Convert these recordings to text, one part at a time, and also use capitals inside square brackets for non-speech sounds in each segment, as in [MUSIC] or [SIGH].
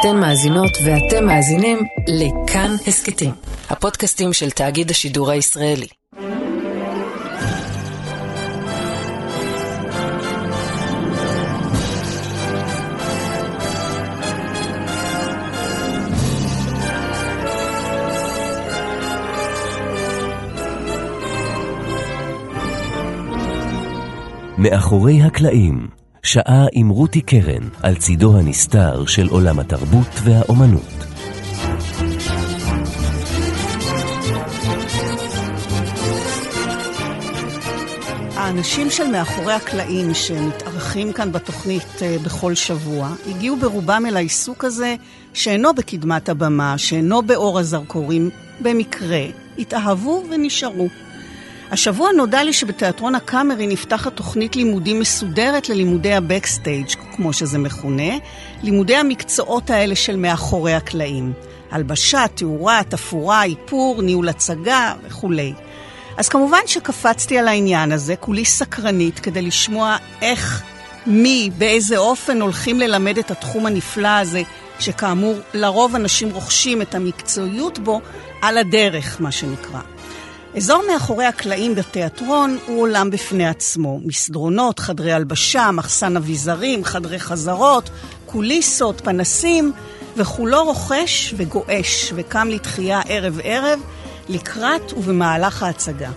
אתן מאזינות ואתם מאזינים לכאן הסכתים, הפודקאסטים של תאגיד השידור הישראלי. מאחורי הקלעים, שעה עם רותי קרן על צידו הנסתר של עולם התרבות והאומנות. האנשים של מאחורי הקלעים שמתארחים כאן בתוכנית אה, בכל שבוע, הגיעו ברובם אל העיסוק הזה שאינו בקדמת הבמה, שאינו באור הזרקורים, במקרה, התאהבו ונשארו. השבוע נודע לי שבתיאטרון הקאמרי נפתחת תוכנית לימודים מסודרת ללימודי הבקסטייג', כמו שזה מכונה, לימודי המקצועות האלה של מאחורי הקלעים. הלבשה, תאורה, תפאורה, איפור, ניהול הצגה וכולי. אז כמובן שקפצתי על העניין הזה, כולי סקרנית כדי לשמוע איך, מי, באיזה אופן הולכים ללמד את התחום הנפלא הזה, שכאמור, לרוב אנשים רוכשים את המקצועיות בו על הדרך, מה שנקרא. אזור מאחורי הקלעים בתיאטרון הוא עולם בפני עצמו. מסדרונות, חדרי הלבשה, מחסן אביזרים, חדרי חזרות, קוליסות, פנסים, וכולו רוכש וגועש וקם לתחייה ערב-ערב לקראת ובמהלך ההצגה.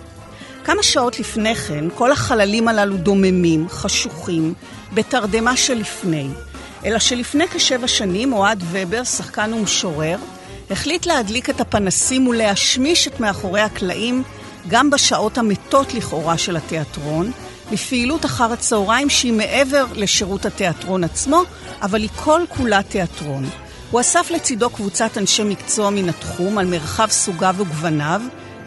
כמה שעות לפני כן, כל החללים הללו דוממים, חשוכים, בתרדמה שלפני. אלא שלפני כשבע שנים אוהד ובר, שחקן ומשורר, החליט להדליק את הפנסים ולהשמיש את מאחורי הקלעים גם בשעות המתות לכאורה של התיאטרון, בפעילות אחר הצהריים שהיא מעבר לשירות התיאטרון עצמו, אבל היא כל כולה תיאטרון. הוא אסף לצידו קבוצת אנשי מקצוע מן התחום על מרחב סוגיו וגווניו,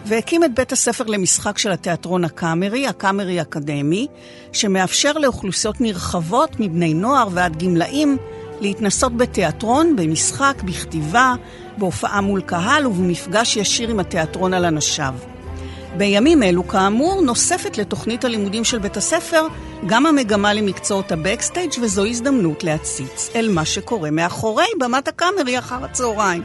והקים את בית הספר למשחק של התיאטרון הקאמרי, הקאמרי אקדמי, שמאפשר לאוכלוסיות נרחבות מבני נוער ועד גמלאים להתנסות בתיאטרון, במשחק, בכתיבה, בהופעה מול קהל ובמפגש ישיר עם התיאטרון על אנשיו. בימים אלו, כאמור, נוספת לתוכנית הלימודים של בית הספר גם המגמה למקצועות הבקסטייג' וזו הזדמנות להציץ אל מה שקורה מאחורי במת הקאמרי אחר הצהריים.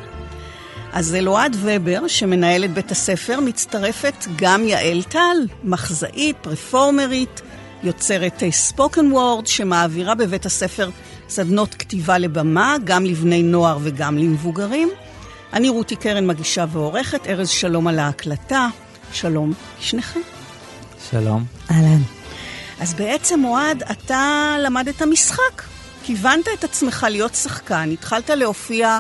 אז אלוהד ובר, שמנהל את בית הספר, מצטרפת גם יעל טל, מחזאית, פרפורמרית, יוצרת ספוקן וורד, שמעבירה בבית הספר סדנות כתיבה לבמה, גם לבני נוער וגם למבוגרים. אני רותי קרן מגישה ועורכת, ארז שלום על ההקלטה. שלום לשניכם. שלום. אהלן. אז בעצם, אוהד, אתה למדת משחק. כיוונת את עצמך להיות שחקן, התחלת להופיע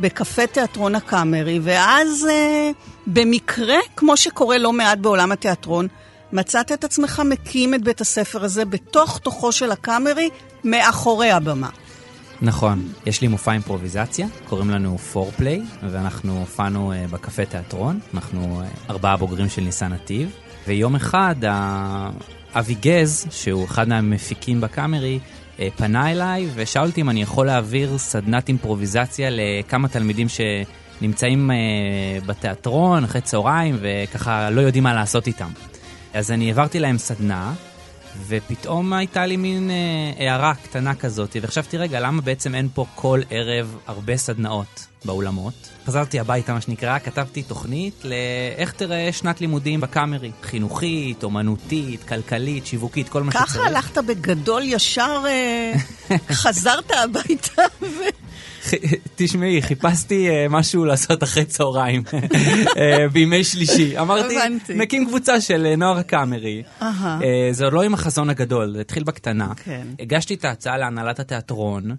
בקפה תיאטרון הקאמרי, ואז אה, במקרה, כמו שקורה לא מעט בעולם התיאטרון, מצאת את עצמך מקים את בית הספר הזה בתוך תוכו של הקאמרי, מאחורי הבמה. נכון, יש לי מופע אימפרוביזציה, קוראים לנו פורפליי, ואנחנו הופענו uh, בקפה תיאטרון, אנחנו uh, ארבעה בוגרים של ניסן נתיב, ויום אחד אבי גז, שהוא אחד מהמפיקים בקאמרי, uh, פנה אליי ושאל אותי אם אני יכול להעביר סדנת אימפרוביזציה לכמה תלמידים שנמצאים בתיאטרון אחרי צהריים וככה לא יודעים מה לעשות איתם. אז אני העברתי להם סדנה, ופתאום הייתה לי מין אה, הערה קטנה כזאת, וחשבתי, רגע, למה בעצם אין פה כל ערב הרבה סדנאות באולמות? חזרתי הביתה, מה שנקרא, כתבתי תוכנית לאיך תראה שנת לימודים בקאמרי. חינוכית, אומנותית, כלכלית, שיווקית, כל מה שצריך. ככה הלכת בגדול ישר, אה, [LAUGHS] חזרת הביתה ו... [LAUGHS] תשמעי, חיפשתי uh, משהו לעשות אחרי צהריים, uh, בימי שלישי. אמרתי. נקים קבוצה של uh, נוער הקאמרי. זה עוד לא עם החזון הגדול, זה התחיל בקטנה. כן. הגשתי את ההצעה להנהלת התיאטרון.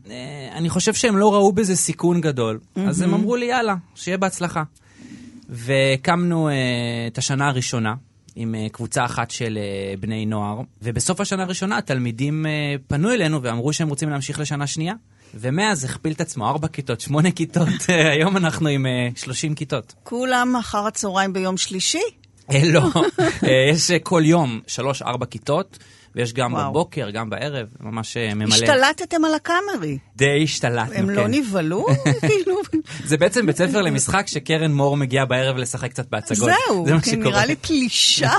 אני חושב שהם לא ראו בזה סיכון גדול, אז הם אמרו לי, יאללה, שיהיה בהצלחה. והקמנו את השנה הראשונה. עם קבוצה אחת של בני נוער, ובסוף השנה הראשונה התלמידים פנו אלינו ואמרו שהם רוצים להמשיך לשנה שנייה. ומאז הכפיל את עצמו, ארבע כיתות, שמונה כיתות, [LAUGHS] היום אנחנו עם אה, 30 כיתות. כולם אחר הצהריים ביום שלישי? אה, לא, [LAUGHS] אה, יש אה, כל יום שלוש-ארבע כיתות, ויש גם וואו. בבוקר, גם בערב, ממש אה, ממלא. השתלטתם על הקאמרי. די השתלטנו, הם כן. לא נבהלו? [LAUGHS] כאילו... זה בעצם בית ספר למשחק שקרן מור מגיעה בערב לשחק קצת בהצגות. זהו, זה שקורה. נראה לי פלישה.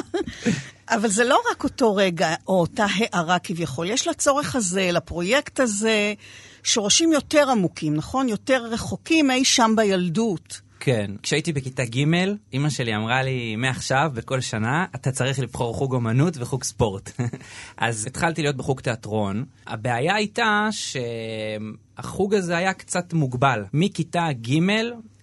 אבל זה לא רק אותו רגע, או אותה הערה כביכול, יש לצורך הזה, לפרויקט הזה, שורשים יותר עמוקים, נכון? יותר רחוקים אי שם בילדות. כן. כשהייתי בכיתה ג', אימא שלי אמרה לי, מעכשיו, בכל שנה, אתה צריך לבחור חוג אומנות וחוג ספורט. [LAUGHS] אז התחלתי להיות בחוג תיאטרון. הבעיה הייתה שהחוג הזה היה קצת מוגבל. מכיתה ג'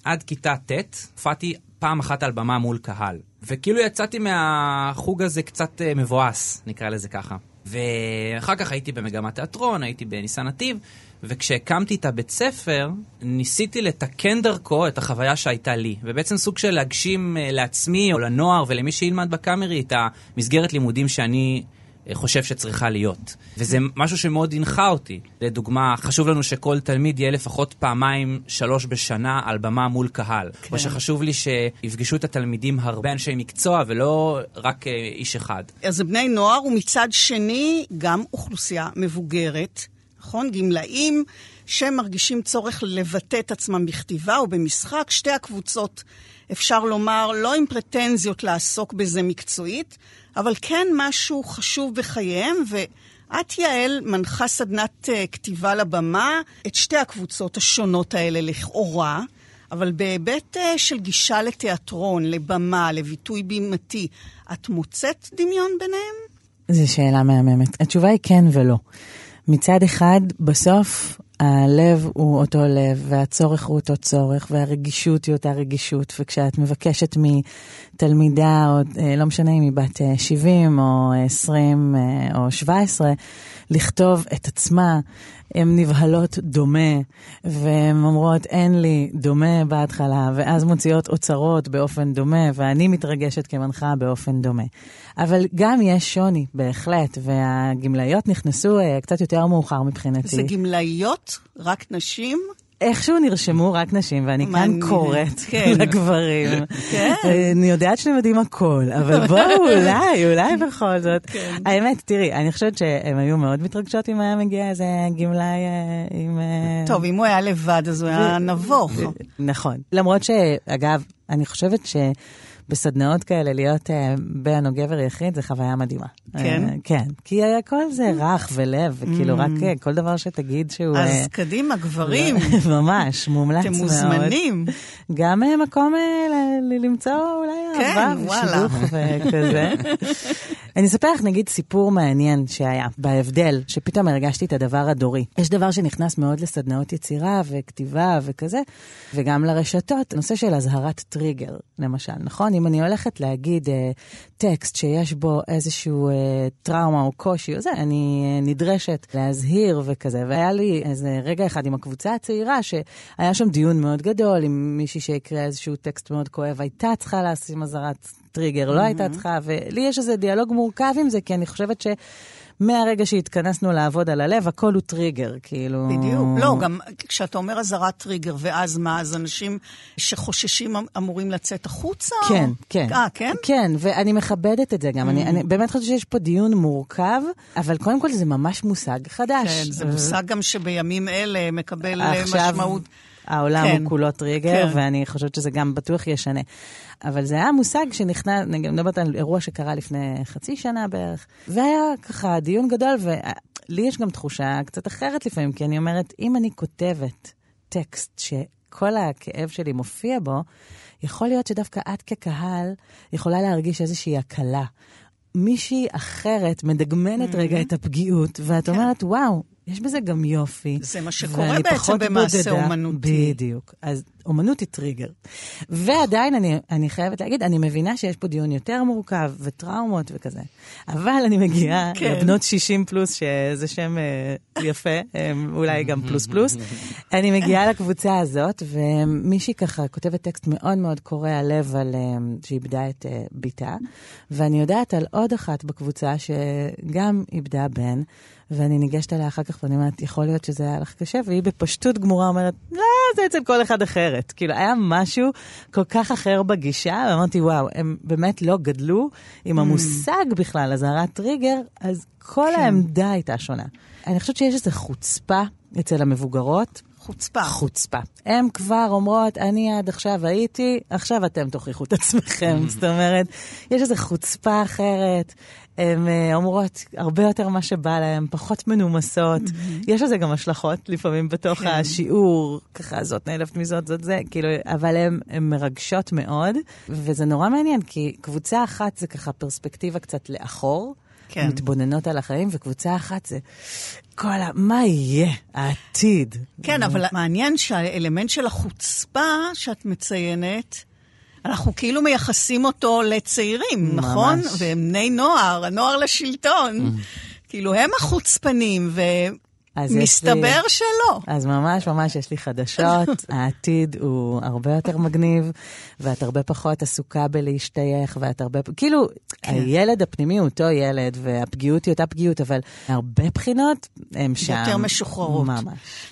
עד כיתה ט', הופעתי פעם אחת על במה מול קהל. וכאילו יצאתי מהחוג הזה קצת אה, מבואס, נקרא לזה ככה. ואחר כך הייתי במגמת תיאטרון, הייתי בניסן נתיב, וכשהקמתי את הבית ספר, ניסיתי לתקן דרכו את החוויה שהייתה לי. ובעצם סוג של להגשים אה, לעצמי או לנוער ולמי שילמד בקאמרי את המסגרת לימודים שאני אה, חושב שצריכה להיות. וזה משהו שמאוד הנחה אותי. לדוגמה, חשוב לנו שכל תלמיד יהיה לפחות פעמיים, שלוש בשנה על במה מול קהל. כן. או שחשוב לי שיפגשו את התלמידים הרבה אנשי מקצוע ולא רק אה, איש אחד. אז בני נוער, ומצד שני, גם אוכלוסייה מבוגרת, נכון? גמלאים שמרגישים צורך לבטא את עצמם בכתיבה או במשחק. שתי הקבוצות, אפשר לומר, לא עם פרטנזיות לעסוק בזה מקצועית, אבל כן משהו חשוב בחייהם, ואת, יעל, מנחה סדנת uh, כתיבה לבמה את שתי הקבוצות השונות האלה לכאורה, אבל בהיבט uh, של גישה לתיאטרון, לבמה, לביטוי בימתי, את מוצאת דמיון ביניהם? זו שאלה מהממת. התשובה היא כן ולא. מצד אחד, בסוף הלב הוא אותו לב, והצורך הוא אותו צורך, והרגישות היא אותה רגישות, וכשאת מבקשת מתלמידה, או אה, לא משנה אם היא בת 70 אה, או 20 אה, או 17, לכתוב את עצמה, הן נבהלות דומה, והן אומרות, אין לי דומה בהתחלה, ואז מוציאות אוצרות באופן דומה, ואני מתרגשת כמנחה באופן דומה. אבל גם יש שוני, בהחלט, והגמלאיות נכנסו uh, קצת יותר מאוחר מבחינתי. זה גמלאיות? רק נשים? איכשהו נרשמו רק נשים, ואני כאן קוראת כן. לגברים. כן. אני יודעת שאתם יודעים הכל, אבל בואו, [LAUGHS] אולי, אולי בכל זאת. כן. האמת, תראי, אני חושבת שהן היו מאוד מתרגשות אם היה מגיע איזה גמלאי אה, עם... אה, טוב, אם הוא היה לבד, אז הוא היה נבוך. נכון. למרות שאגב, אני חושבת ש... בסדנאות כאלה, להיות uh, בן או גבר יחיד, זה חוויה מדהימה. כן? Uh, כן. כי הכל זה רך ולב, וכאילו mm. רק uh, כל דבר שתגיד שהוא... אז uh, קדימה, גברים. [LAUGHS] ממש, מומלץ מאוד. אתם מוזמנים. גם uh, מקום uh, למצוא אולי כן, אהבה ושידוך וכזה. [LAUGHS] אני אספר לך נגיד סיפור מעניין שהיה, בהבדל, שפתאום הרגשתי את הדבר הדורי. יש דבר שנכנס מאוד לסדנאות יצירה וכתיבה וכזה, וגם לרשתות, נושא של אזהרת טריגר, למשל, נכון? אם אני הולכת להגיד אה, טקסט שיש בו איזשהו אה, טראומה או קושי או זה, אני אה, נדרשת להזהיר וכזה. והיה לי איזה רגע אחד עם הקבוצה הצעירה, שהיה שם דיון מאוד גדול עם מישהי שהקריאה איזשהו טקסט מאוד כואב, הייתה צריכה לשים אזהרת טריגר, לא הייתה צריכה, ולי יש איזה דיאלוג מורכב עם זה, כי אני חושבת ש... מהרגע שהתכנסנו לעבוד על הלב, הכל הוא טריגר, כאילו... בדיוק. לא, גם כשאתה אומר אזהרת טריגר, ואז מה, אז אנשים שחוששים אמ- אמורים לצאת החוצה? כן, כן. אה, כן? כן, ואני מכבדת את זה גם. Mm. אני, אני באמת חושבת שיש פה דיון מורכב, אבל קודם כל זה ממש מושג חדש. כן, זה מושג גם שבימים אלה מקבל עכשיו... משמעות. העולם כן. הוא כולו טריגר, כן. ואני חושבת שזה גם בטוח ישנה. אבל זה היה מושג שנכנס, אני גם מדברת על אירוע שקרה לפני חצי שנה בערך, והיה ככה דיון גדול, ולי יש גם תחושה קצת אחרת לפעמים, כי אני אומרת, אם אני כותבת טקסט שכל הכאב שלי מופיע בו, יכול להיות שדווקא את כקהל יכולה להרגיש איזושהי הקלה. מישהי אחרת מדגמנת mm-hmm. רגע את הפגיעות, ואת כן. אומרת, וואו, יש בזה גם יופי. זה מה שקורה בעצם במעשה בודדה. אומנותי. בדיוק. אז אומנות היא טריגר. ועדיין אני, אני חייבת להגיד, אני מבינה שיש פה דיון יותר מורכב וטראומות וכזה. אבל אני מגיעה כן. לבנות 60 פלוס, שזה שם uh, יפה, um, אולי גם פלוס פלוס. אני מגיעה לקבוצה הזאת, ומישהי ככה כותבת טקסט מאוד מאוד קורע לב על um, שאיבדה את uh, בתה, ואני יודעת על עוד אחת בקבוצה שגם איבדה בן. ואני ניגשת אליה אחר כך ואני אומרת, יכול להיות שזה היה לך קשה, והיא בפשטות גמורה אומרת, לא, זה אצל כל אחד אחרת. כאילו, היה משהו כל כך אחר בגישה, ואמרתי, וואו, הם באמת לא גדלו עם mm. המושג בכלל, אזהרת טריגר, אז כל כן. העמדה הייתה שונה. אני חושבת שיש איזו חוצפה אצל המבוגרות, חוצפה. חוצפה. הן כבר אומרות, אני עד עכשיו הייתי, עכשיו אתם תוכיחו את עצמכם. זאת אומרת, יש איזו חוצפה אחרת. הן אה, אומרות הרבה יותר מה שבא להן, פחות מנומסות. יש לזה גם השלכות לפעמים בתוך כן. השיעור, ככה זאת נעלבת מזאת, זאת זה, כאילו, אבל הן מרגשות מאוד, וזה נורא מעניין, כי קבוצה אחת זה ככה פרספקטיבה קצת לאחור. כן. מתבוננות על החיים, וקבוצה אחת זה כל ה... מה יהיה? העתיד. כן, אבל מעניין שהאלמנט של החוצפה שאת מציינת, אנחנו כאילו מייחסים אותו לצעירים, ממש. נכון? והם בני נוער, הנוער לשלטון. כאילו, הם החוצפנים, אז יש לי- ומסתבר שלא. אז ממש ממש יש לי חדשות, [LAUGHS] העתיד הוא הרבה יותר מגניב, ואת הרבה פחות עסוקה בלהשתייך, ואת הרבה, כאילו, כן. הילד הפנימי הוא אותו ילד, והפגיעות היא אותה פגיעות, אבל הרבה בחינות הם שם. יותר משוחררות. ממש.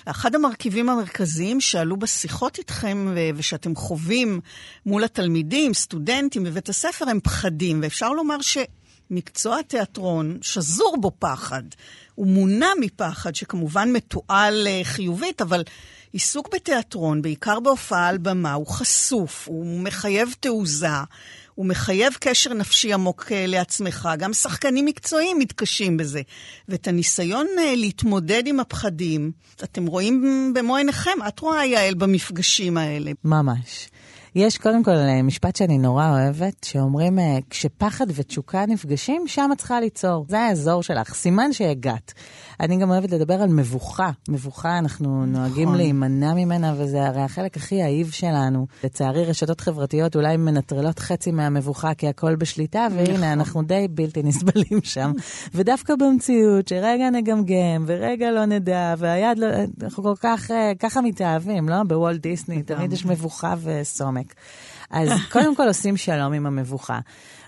אחד המרכיבים המרכזיים שעלו בשיחות איתכם ושאתם חווים מול התלמידים, סטודנטים בבית הספר, הם פחדים. ואפשר לומר שמקצוע התיאטרון שזור בו פחד. הוא מונע מפחד, שכמובן מתועל אה, חיובית, אבל עיסוק בתיאטרון, בעיקר בהופעה על במה, הוא חשוף, הוא מחייב תעוזה. הוא מחייב קשר נפשי עמוק אה, לעצמך. גם שחקנים מקצועיים מתקשים בזה. ואת הניסיון אה, להתמודד עם הפחדים, אתם רואים במו עיניכם. את רואה, יעל, במפגשים האלה. ממש. יש קודם כל אה, משפט שאני נורא אוהבת, שאומרים, אה, כשפחד ותשוקה נפגשים, שם את צריכה ליצור. זה האזור שלך, סימן שהגעת. אני גם אוהבת לדבר על מבוכה. מבוכה, אנחנו נוהגים להימנע ממנה, וזה הרי החלק הכי אהיב שלנו. לצערי, רשתות חברתיות אולי מנטרלות חצי מהמבוכה, כי הכל בשליטה, והנה, אנחנו די בלתי נסבלים שם. [LAUGHS] ודווקא במציאות, שרגע נגמגם, ורגע לא נדע, והיד לא... אנחנו כל כך, אה, ככה מתאהבים, לא? בוולט דיסני, תמיד יש מבוכה וסומק. אז קודם כל עושים שלום עם המבוכה.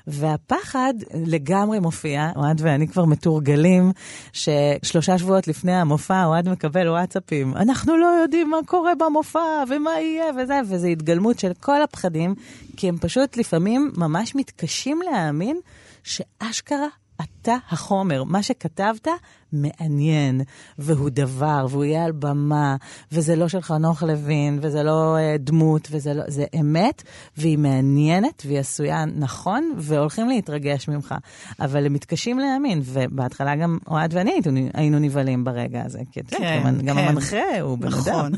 והפחד לגמרי מופיע, אוהד ואני כבר מתורגלים, ששלושה שבועות לפני המופע אוהד מקבל וואטסאפים. אנחנו לא יודעים מה קורה במופע, ומה יהיה, וזה, וזו התגלמות של כל הפחדים, כי הם פשוט לפעמים ממש מתקשים להאמין שאשכרה אתה החומר, מה שכתבת מעניין, והוא דבר, והוא יהיה על במה, וזה לא של חנוך לוין, וזה לא uh, דמות, וזה לא, זה אמת, והיא מעניינת, והיא עשויה נכון, והולכים להתרגש ממך. אבל הם מתקשים להאמין, ובהתחלה גם אוהד ואני היינו, היינו נבהלים ברגע הזה, כי אתה יודע, כן, גם, גם כן. המנחה הוא בן אדם. נכון.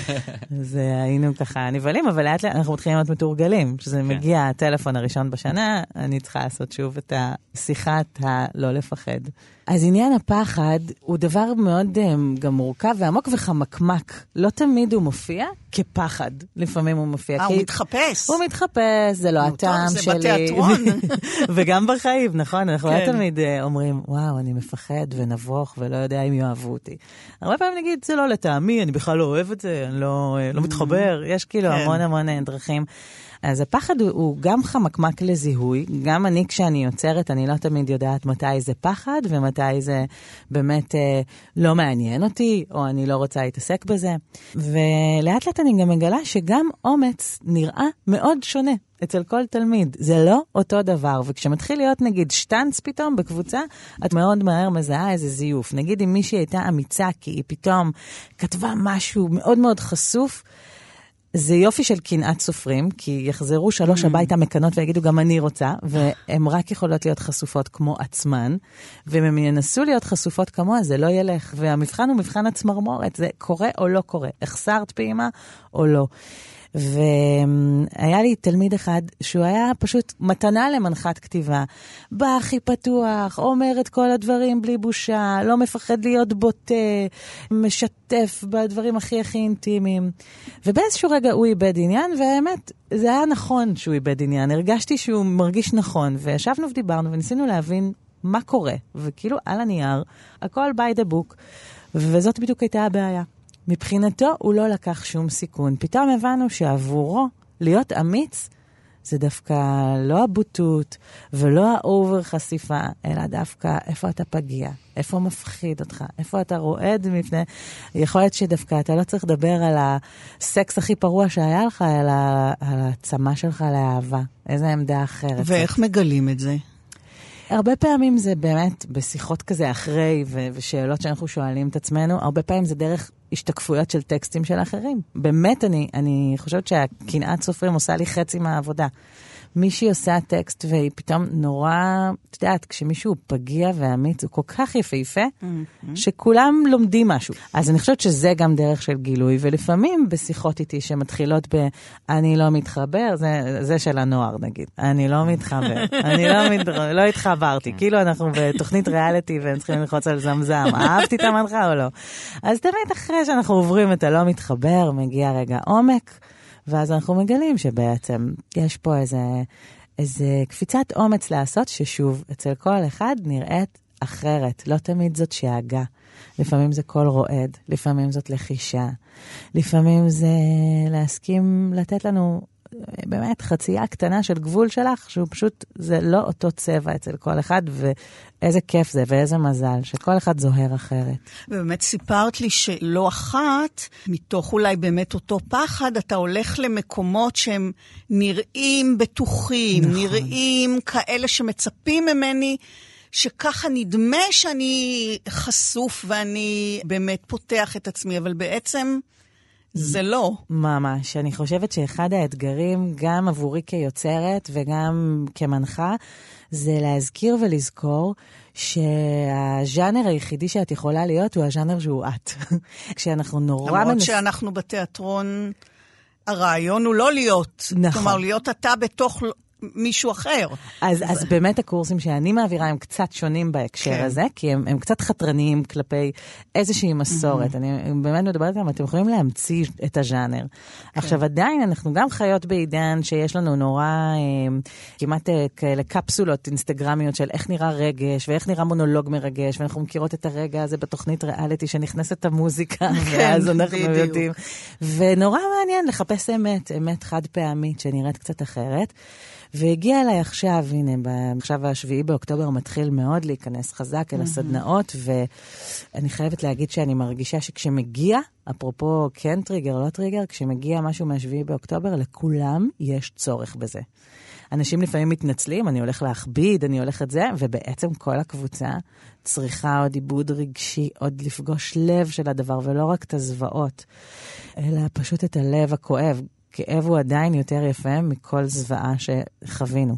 [LAUGHS] אז היינו ככה נבהלים, אבל לאט לאט אנחנו מתחילים להיות מתורגלים. כשזה מגיע הטלפון הראשון בשנה, אני צריכה לעשות שוב את השיחת הלא לפחד. אז עניין הפחד הוא דבר מאוד אה, גם מורכב ועמוק וחמקמק. לא תמיד הוא מופיע כפחד, לפעמים הוא מופיע. אה, הוא מתחפש. הוא מתחפש, זה לא הטעם זה שלי. בתיאטרון. [LAUGHS] וגם בחיים, נכון? אנחנו לא כן. תמיד אה, אומרים, וואו, אני מפחד ונבוך ולא יודע אם יאהבו אותי. הרבה פעמים נגיד, זה לא לטעמי, אני בכלל לא אוהב את זה, אני לא, אה, לא מתחבר, יש כאילו כן. המון המון דרכים. אז הפחד הוא, הוא גם חמקמק לזיהוי, גם אני כשאני יוצרת, אני לא תמיד יודעת מתי זה פחד ומתי זה באמת אה, לא מעניין אותי, או אני לא רוצה להתעסק בזה. ולאט לאט אני גם מגלה שגם אומץ נראה מאוד שונה. אצל כל תלמיד, זה לא אותו דבר, וכשמתחיל להיות נגיד שטאנץ פתאום בקבוצה, את מאוד מהר מזהה איזה זיוף. נגיד אם מישהי הייתה אמיצה כי היא פתאום כתבה משהו מאוד מאוד חשוף, זה יופי של קנאת סופרים, כי יחזרו שלוש הביתה מקנות ויגידו, גם אני רוצה, והן רק יכולות להיות חשופות כמו עצמן, ואם הם ינסו להיות חשופות כמוה, זה לא ילך. והמבחן הוא מבחן הצמרמורת, זה קורה או לא קורה, החסרת פעימה או לא. והיה לי תלמיד אחד שהוא היה פשוט מתנה למנחת כתיבה. בא הכי פתוח, אומר את כל הדברים בלי בושה, לא מפחד להיות בוטה, משתף בדברים הכי הכי אינטימיים. ובאיזשהו רגע הוא איבד עניין, והאמת, זה היה נכון שהוא איבד עניין. הרגשתי שהוא מרגיש נכון, וישבנו ודיברנו וניסינו להבין מה קורה. וכאילו על הנייר, הכל by the book, וזאת בדיוק הייתה הבעיה. מבחינתו הוא לא לקח שום סיכון. פתאום הבנו שעבורו להיות אמיץ זה דווקא לא הבוטות ולא ה over חשיפה, אלא דווקא איפה אתה פגיע, איפה מפחיד אותך, איפה אתה רועד מפני... יכול להיות שדווקא אתה לא צריך לדבר על הסקס הכי פרוע שהיה לך, אלא על הצמא שלך לאהבה. איזה עמדה אחרת. ואיך מגלים את זה? הרבה פעמים זה באמת בשיחות כזה אחרי, ו- ושאלות שאנחנו שואלים את עצמנו, הרבה פעמים זה דרך השתקפויות של טקסטים של אחרים. באמת, אני, אני חושבת שהקנאת סופרים עושה לי חצי מהעבודה. מישהי עושה טקסט והיא פתאום נורא, את יודעת, כשמישהו פגיע ואמיץ, הוא כל כך יפהפה, mm-hmm. שכולם לומדים משהו. אז אני חושבת שזה גם דרך של גילוי, ולפעמים בשיחות איתי שמתחילות ב- אני לא מתחבר, זה, זה של הנוער נגיד, אני לא מתחבר, [LAUGHS] אני לא, מת, לא התחברתי, כאילו אנחנו בתוכנית ריאליטי והם צריכים ללחוץ על זמזם, אהבתי את המנחה או לא? אז תמיד אחרי שאנחנו עוברים את הלא מתחבר, מגיע רגע עומק. ואז אנחנו מגלים שבעצם יש פה איזה, איזה קפיצת אומץ לעשות, ששוב, אצל כל אחד נראית אחרת. לא תמיד זאת שאגה. לפעמים זה קול רועד, לפעמים זאת לחישה, לפעמים זה להסכים לתת לנו באמת חצייה קטנה של גבול שלך, שהוא פשוט, זה לא אותו צבע אצל כל אחד, ואיזה כיף זה ואיזה מזל, שכל אחד זוהר אחרת. ובאמת סיפרת לי שלא אחת, מתוך אולי באמת אותו פחד, אתה הולך למקומות שהם נראים בטוחים, נכון. נראים כאלה שמצפים ממני. שככה נדמה שאני חשוף ואני באמת פותח את עצמי, אבל בעצם זה לא. ממש. אני חושבת שאחד האתגרים, גם עבורי כיוצרת וגם כמנחה, זה להזכיר ולזכור שהז'אנר היחידי שאת יכולה להיות הוא הז'אנר שהוא את. [LAUGHS] כשאנחנו נורא... למרות מנס... שאנחנו בתיאטרון, הרעיון הוא לא להיות. נכון. כלומר, להיות אתה בתוך מישהו אחר. אז, אז באמת הקורסים שאני מעבירה הם קצת שונים בהקשר כן. הזה, כי הם, הם קצת חתרניים כלפי איזושהי מסורת. Mm-hmm. אני באמת מדברת איתם, אתם יכולים להמציא את הז'אנר. כן. עכשיו, עדיין אנחנו גם חיות בעידן שיש לנו נורא אה, כמעט אה, כאלה קפסולות אינסטגרמיות של איך נראה רגש, ואיך נראה מונולוג מרגש, ואנחנו מכירות את הרגע הזה בתוכנית ריאליטי שנכנסת המוזיקה, [LAUGHS] כן, ואז אנחנו בדיוק. יודעים. ונורא מעניין לחפש אמת, אמת חד פעמית שנראית קצת אחרת. והגיע אליי עכשיו, הנה, עכשיו השביעי באוקטובר מתחיל מאוד להיכנס חזק אל הסדנאות, ואני חייבת להגיד שאני מרגישה שכשמגיע, אפרופו כן טריגר, לא טריגר, כשמגיע משהו מהשביעי באוקטובר, לכולם יש צורך בזה. אנשים לפעמים מתנצלים, אני הולך להכביד, אני הולך את זה, ובעצם כל הקבוצה צריכה עוד עיבוד רגשי, עוד לפגוש לב של הדבר, ולא רק את הזוועות, אלא פשוט את הלב הכואב. כאב הוא עדיין יותר יפה מכל זוועה שחווינו.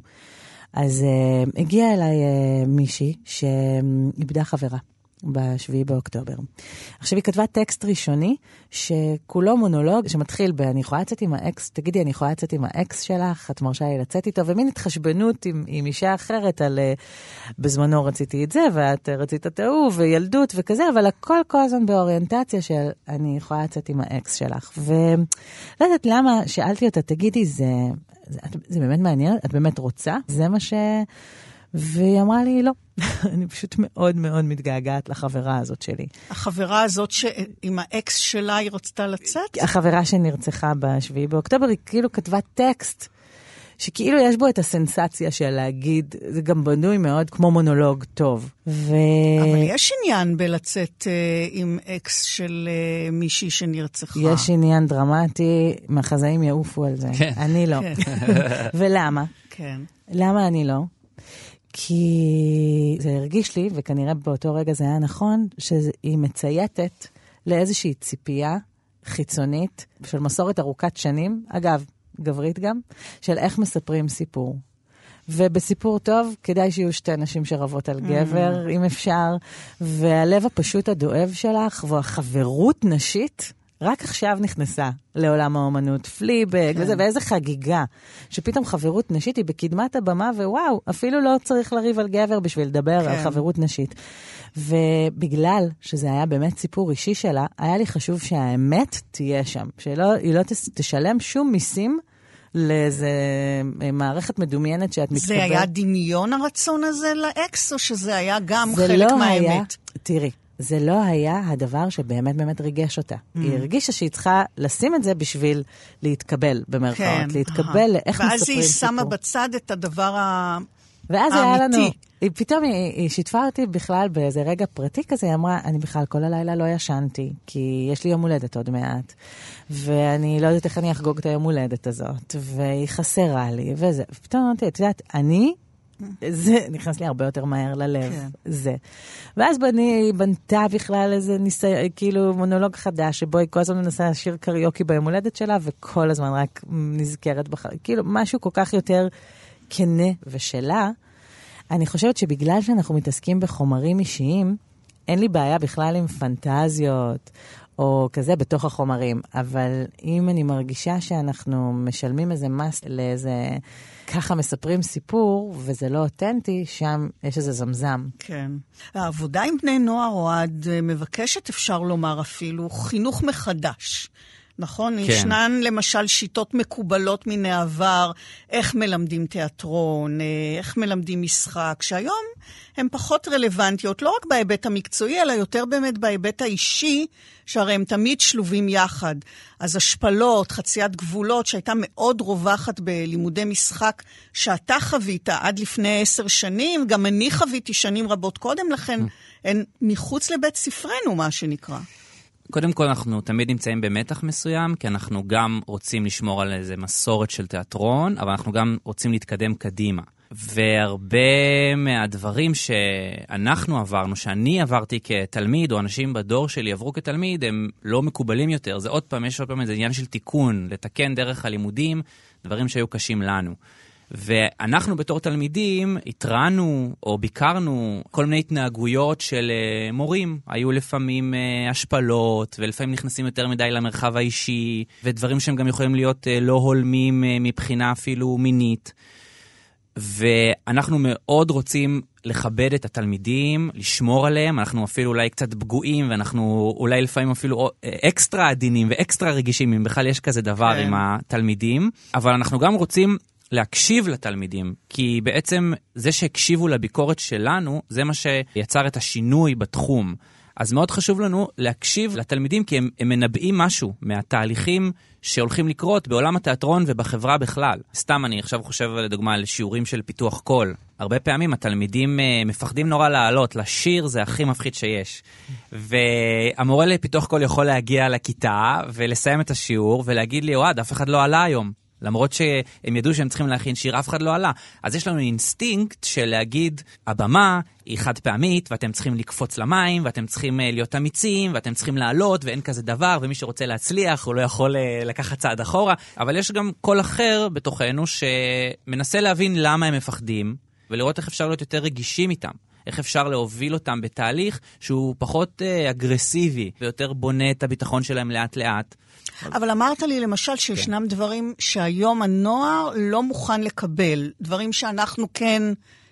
אז uh, הגיעה אליי uh, מישהי שאיבדה חברה. ב-7 באוקטובר. עכשיו, היא כתבה טקסט ראשוני, שכולו מונולוג, שמתחיל ב- אני יכולה לצאת עם האקס, תגידי, אני יכולה לצאת עם האקס שלך, את מרשה לי לצאת איתו, ומין התחשבנות עם, עם אישה אחרת על אה, בזמנו רציתי את זה, ואת רצית את ההוא, וילדות וכזה, אבל הכל כל הזמן באוריינטציה של אני יכולה לצאת עם האקס שלך. ולא יודעת למה, שאלתי אותה, תגידי, זה, זה, זה באמת מעניין? את באמת רוצה? זה מה ש... והיא אמרה לי, לא. [LAUGHS] אני פשוט מאוד מאוד מתגעגעת לחברה הזאת שלי. החברה הזאת שעם האקס שלה היא רצתה לצאת? החברה שנרצחה ב-7 באוקטובר, היא כאילו כתבה טקסט. שכאילו יש בו את הסנסציה של להגיד, זה גם בנוי מאוד כמו מונולוג טוב. ו... אבל יש עניין בלצאת uh, עם אקס של uh, מישהי שנרצחה. יש עניין דרמטי, מחזאים יעופו על זה. כן. אני לא. כן. [LAUGHS] ולמה? כן. למה אני לא? כי זה הרגיש לי, וכנראה באותו רגע זה היה נכון, שהיא מצייתת לאיזושהי ציפייה חיצונית של מסורת ארוכת שנים, אגב, גברית גם, של איך מספרים סיפור. ובסיפור טוב, כדאי שיהיו שתי נשים שרבות על גבר, mm. אם אפשר, והלב הפשוט הדואב שלך, והחברות נשית, רק עכשיו נכנסה לעולם האומנות, פליבג כן. וזה, ואיזה חגיגה. שפתאום חברות נשית היא בקדמת הבמה, ווואו, אפילו לא צריך לריב על גבר בשביל לדבר כן. על חברות נשית. ובגלל שזה היה באמת סיפור אישי שלה, היה לי חשוב שהאמת תהיה שם, שהיא לא תשלם שום מיסים. לאיזה אה, מערכת מדומיינת שאת מתקבלת. זה היה דמיון הרצון הזה לאקס, או שזה היה גם חלק לא מהאמת? היה, תראי, זה לא היה הדבר שבאמת באמת ריגש אותה. Mm. היא הרגישה שהיא צריכה לשים את זה בשביל להתקבל, במרכאות. כן, להתקבל לאיך מספרים סיפור. ואז היא שמה בצד את הדבר האמיתי. ואז היה לנו, היא פתאום, היא, היא שיתפה אותי בכלל באיזה רגע פרטי כזה, היא אמרה, אני בכלל כל הלילה לא ישנתי, כי יש לי יום הולדת עוד מעט, ואני לא יודעת איך אני אחגוג את היום הולדת הזאת, והיא חסרה לי, וזה. ופתאום אמרתי, את יודעת, אני זה נכנס לי הרבה יותר מהר ללב, כן. זה. ואז בני בנתה בכלל איזה ניסיון, כאילו מונולוג חדש, שבו היא כל הזמן מנסה לשיר קריוקי ביום הולדת שלה, וכל הזמן רק נזכרת בח... כאילו, משהו כל כך יותר כנה ושלה. אני חושבת שבגלל שאנחנו מתעסקים בחומרים אישיים, אין לי בעיה בכלל עם פנטזיות או כזה בתוך החומרים, אבל אם אני מרגישה שאנחנו משלמים איזה מס לאיזה, ככה מספרים סיפור, וזה לא אותנטי, שם יש איזה זמזם. כן. העבודה עם בני נוער, אוהד, מבקשת, אפשר לומר אפילו, חינוך מחדש. נכון? כן. ישנן למשל שיטות מקובלות מן העבר, איך מלמדים תיאטרון, אה, איך מלמדים משחק, שהיום הן פחות רלוונטיות, לא רק בהיבט המקצועי, אלא יותר באמת בהיבט האישי, שהרי הם תמיד שלובים יחד. אז השפלות, חציית גבולות, שהייתה מאוד רווחת בלימודי משחק שאתה חווית עד לפני עשר שנים, גם אני חוויתי שנים רבות קודם לכן, הן מחוץ לבית ספרנו, מה שנקרא. קודם כל, אנחנו תמיד נמצאים במתח מסוים, כי אנחנו גם רוצים לשמור על איזה מסורת של תיאטרון, אבל אנחנו גם רוצים להתקדם קדימה. והרבה מהדברים שאנחנו עברנו, שאני עברתי כתלמיד, או אנשים בדור שלי עברו כתלמיד, הם לא מקובלים יותר. זה עוד פעם, יש עוד פעם איזה עניין של תיקון, לתקן דרך הלימודים, דברים שהיו קשים לנו. ואנחנו בתור תלמידים התרענו או ביקרנו כל מיני התנהגויות של uh, מורים. היו לפעמים uh, השפלות, ולפעמים נכנסים יותר מדי למרחב האישי, ודברים שהם גם יכולים להיות uh, לא הולמים uh, מבחינה אפילו מינית. ואנחנו מאוד רוצים לכבד את התלמידים, לשמור עליהם, אנחנו אפילו אולי קצת פגועים, ואנחנו אולי לפעמים אפילו אקסטרה עדינים ואקסטרה רגישים, אם בכלל יש כזה דבר כן. עם התלמידים, אבל אנחנו גם רוצים להקשיב לתלמידים, כי בעצם זה שהקשיבו לביקורת שלנו, זה מה שיצר את השינוי בתחום. אז מאוד חשוב לנו להקשיב לתלמידים, כי הם, הם מנבאים משהו מהתהליכים שהולכים לקרות בעולם התיאטרון ובחברה בכלל. סתם, אני עכשיו חושב לדוגמה על שיעורים של פיתוח קול. הרבה פעמים התלמידים uh, מפחדים נורא לעלות, לשיר זה הכי מפחיד שיש. והמורה לפיתוח קול יכול להגיע לכיתה ולסיים את השיעור ולהגיד לי, אוהד, אף אחד לא עלה היום. למרות שהם ידעו שהם צריכים להכין שיר, אף אחד לא עלה. אז יש לנו אינסטינקט של להגיד, הבמה היא חד פעמית, ואתם צריכים לקפוץ למים, ואתם צריכים אה, להיות אמיצים, ואתם צריכים לעלות, ואין כזה דבר, ומי שרוצה להצליח, הוא לא יכול אה, לקחת צעד אחורה. אבל יש גם קול אחר בתוכנו שמנסה להבין למה הם מפחדים, ולראות איך אפשר להיות יותר רגישים איתם. איך אפשר להוביל אותם בתהליך שהוא פחות אה, אגרסיבי ויותר בונה את הביטחון שלהם לאט-לאט. אבל אמרת לי למשל שישנם כן. דברים שהיום הנוער לא מוכן לקבל, דברים שאנחנו כן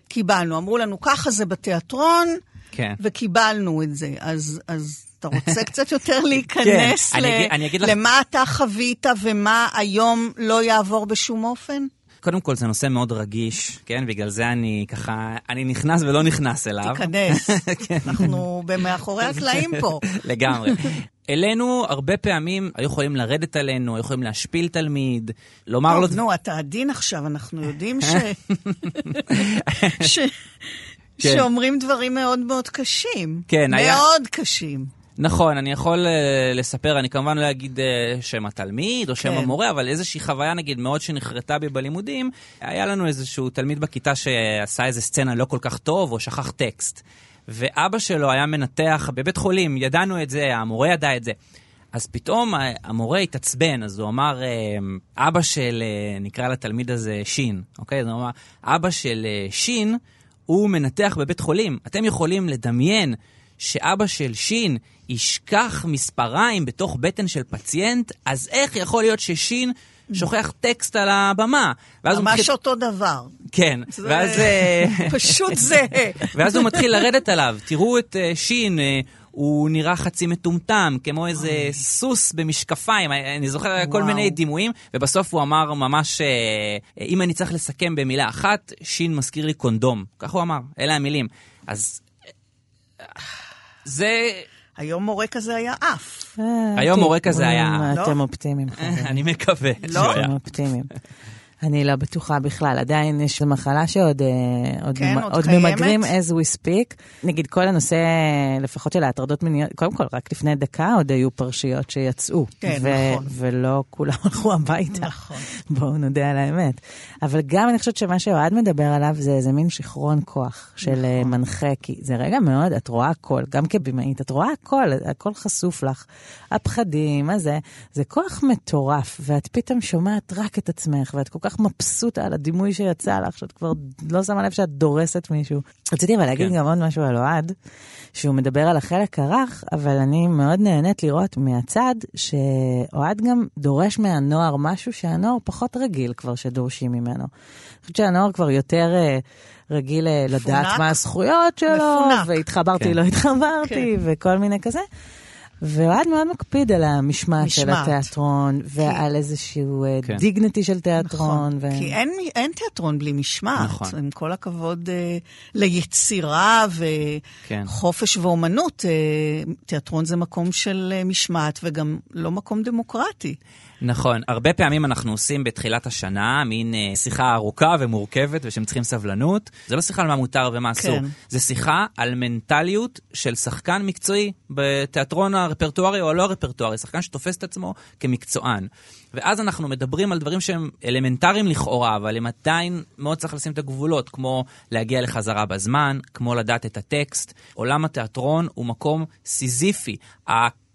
קיבלנו. אמרו לנו, ככה זה בתיאטרון, כן. וקיבלנו את זה. אז, אז אתה רוצה [LAUGHS] קצת יותר להיכנס כן. ל... אני, אני לך... למה אתה חווית ומה היום לא יעבור בשום אופן? קודם כל, זה נושא מאוד רגיש, כן? בגלל זה אני ככה, אני נכנס ולא נכנס אליו. תיכנס. [LAUGHS] כן. אנחנו במאחורי הקלעים פה. [LAUGHS] לגמרי. אלינו הרבה פעמים היו יכולים לרדת עלינו, היו יכולים להשפיל תלמיד, לומר לו... נו, אתה עדין עכשיו, אנחנו יודעים ש... [LAUGHS] ש... כן. שאומרים דברים מאוד מאוד קשים. כן, היה... מאוד קשים. נכון, אני יכול uh, לספר, אני כמובן לא אגיד uh, שם התלמיד או שם כן. המורה, אבל איזושהי חוויה נגיד מאוד שנחרטה בי בלימודים, היה לנו איזשהו תלמיד בכיתה שעשה איזה סצנה לא כל כך טוב או שכח טקסט. ואבא שלו היה מנתח בבית חולים, ידענו את זה, המורה ידע את זה. אז פתאום המורה התעצבן, אז הוא אמר, אה, אבא של, נקרא לתלמיד הזה שין, אוקיי? אז הוא אמר, אבא של שין, הוא מנתח בבית חולים. אתם יכולים לדמיין שאבא של שין ישכח מספריים בתוך בטן של פציינט, אז איך יכול להיות ששין שוכח טקסט על הבמה? ממש מתחיל... אותו דבר. כן, זה... ואז... [LAUGHS] אה, פשוט [LAUGHS] זה. ואז הוא מתחיל לרדת עליו. תראו את uh, שין, uh, הוא נראה חצי מטומטם, כמו איזה אוי. סוס במשקפיים, אני זוכר וואו. כל מיני דימויים, ובסוף הוא אמר ממש, אם אני צריך לסכם במילה אחת, שין מזכיר לי קונדום. כך הוא אמר, אלה המילים. אז... זה... היום מורה כזה היה עף. היום מורה כזה היה עף. אתם אופטימיים. [LAUGHS] אני מקווה. לא? אתם אופטימיים. אני לא בטוחה בכלל, עדיין יש מחלה שעוד אה, כן, עוד עוד? ממגרים as we speak. נגיד כל הנושא, לפחות של ההטרדות מיניות, קודם כל, רק לפני דקה עוד היו פרשיות שיצאו. כן, ו- נכון. ולא כולם [LAUGHS] הלכו הביתה. נכון. בואו נודה על האמת. אבל גם אני חושבת שמה שאוהד מדבר עליו זה איזה מין שיכרון כוח של נכון. אה, מנחה, כי זה רגע מאוד, את רואה הכל, גם כבימאית, את רואה הכל, הכל חשוף לך. הפחדים, הזה, זה כוח מטורף, ואת פתאום שומעת רק את עצמך, ואת כל כך מבסוטה על הדימוי שיצא לך, שאת כבר לא שמה לב שאת דורסת מישהו. רציתי אבל להגיד כן. גם עוד משהו על אוהד, שהוא מדבר על החלק הרך, אבל אני מאוד נהנית לראות מהצד שאוהד גם דורש מהנוער משהו שהנוער פחות רגיל כבר שדורשים ממנו. אני חושבת שהנוער כבר יותר אה, רגיל אה, לדעת? מה הזכויות שלו, מפונק. והתחברתי, כן. לא התחברתי, וכל מיני כזה. ואוהד מאוד מקפיד על המשמעת של. התיאטרון, ועל איזשהו אה, כן. דיגניטי של תיאטרון. נכון, ו- כי אין, אין תיאטרון בלי משמעת. נכון. עם כל הכבוד אה, ליצירה כן. וחופש ואומנות, אה, תיאטרון זה מקום של אה, משמעת וגם לא מקום דמוקרטי. נכון, הרבה פעמים אנחנו עושים בתחילת השנה מין אה, שיחה ארוכה ומורכבת ושהם צריכים סבלנות. זה לא שיחה על מה מותר ומה אסור, כן. זה שיחה על מנטליות של שחקן מקצועי בתיאטרון הרפרטוארי או הלא הרפרטוארי, שחקן שתופס את עצמו כמקצוען. ואז אנחנו מדברים על דברים שהם אלמנטריים לכאורה, אבל הם עדיין מאוד צריך לשים את הגבולות, כמו להגיע לחזרה בזמן, כמו לדעת את הטקסט. עולם התיאטרון הוא מקום סיזיפי.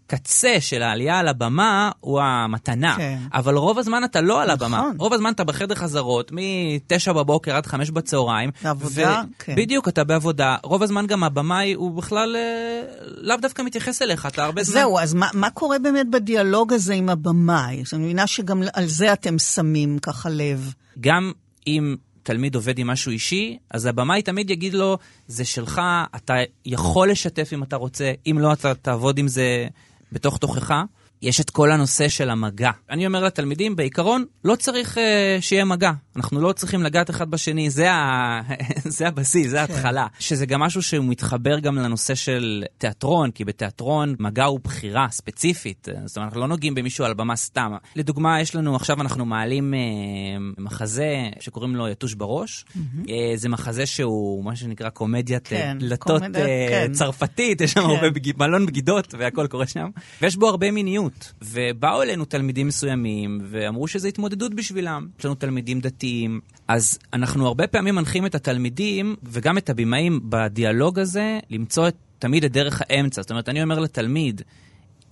הקצה של העלייה על הבמה הוא המתנה, כן. אבל רוב הזמן אתה לא על הבמה. נכון. רוב הזמן אתה בחדר חזרות, מ-9 בבוקר עד 5 בצהריים. בעבודה, כן. בדיוק, אתה בעבודה. רוב הזמן גם הבמאי הוא בכלל אה, לאו דווקא מתייחס אליך, אתה הרבה זמן... זהו, אז מה, מה קורה באמת בדיאלוג הזה עם הבמאי? אני מבינה שגם על זה אתם שמים ככה לב. גם אם תלמיד עובד עם משהו אישי, אז הבמאי תמיד יגיד לו, זה שלך, אתה יכול לשתף אם אתה רוצה, אם לא, אתה תעבוד עם זה בתוך תוכך. יש את כל הנושא של המגע. אני אומר לתלמידים, בעיקרון, לא צריך uh, שיהיה מגע. אנחנו לא צריכים לגעת אחד בשני, זה, ה... [LAUGHS] זה הבסיס, זה ההתחלה. שזה גם משהו שהוא מתחבר גם לנושא של תיאטרון, כי בתיאטרון מגע הוא בחירה ספציפית. זאת אומרת, אנחנו לא נוגעים במישהו על במה סתם. לדוגמה, יש לנו, עכשיו אנחנו מעלים uh, מחזה שקוראים לו יתוש בראש. Mm-hmm. Uh, זה מחזה שהוא מה שנקרא קומדיית כן, כן, דלתות קומדיה, uh, כן. צרפתית, יש שם כן. הרבה בג... מלון בגידות והכל קורה שם. ויש בו הרבה מיניות. ובאו אלינו תלמידים מסוימים ואמרו שזו התמודדות בשבילם. יש לנו תלמידים דתיים. אז אנחנו הרבה פעמים מנחים את התלמידים וגם את הבמאים בדיאלוג הזה למצוא את, תמיד את דרך האמצע. זאת אומרת, אני אומר לתלמיד,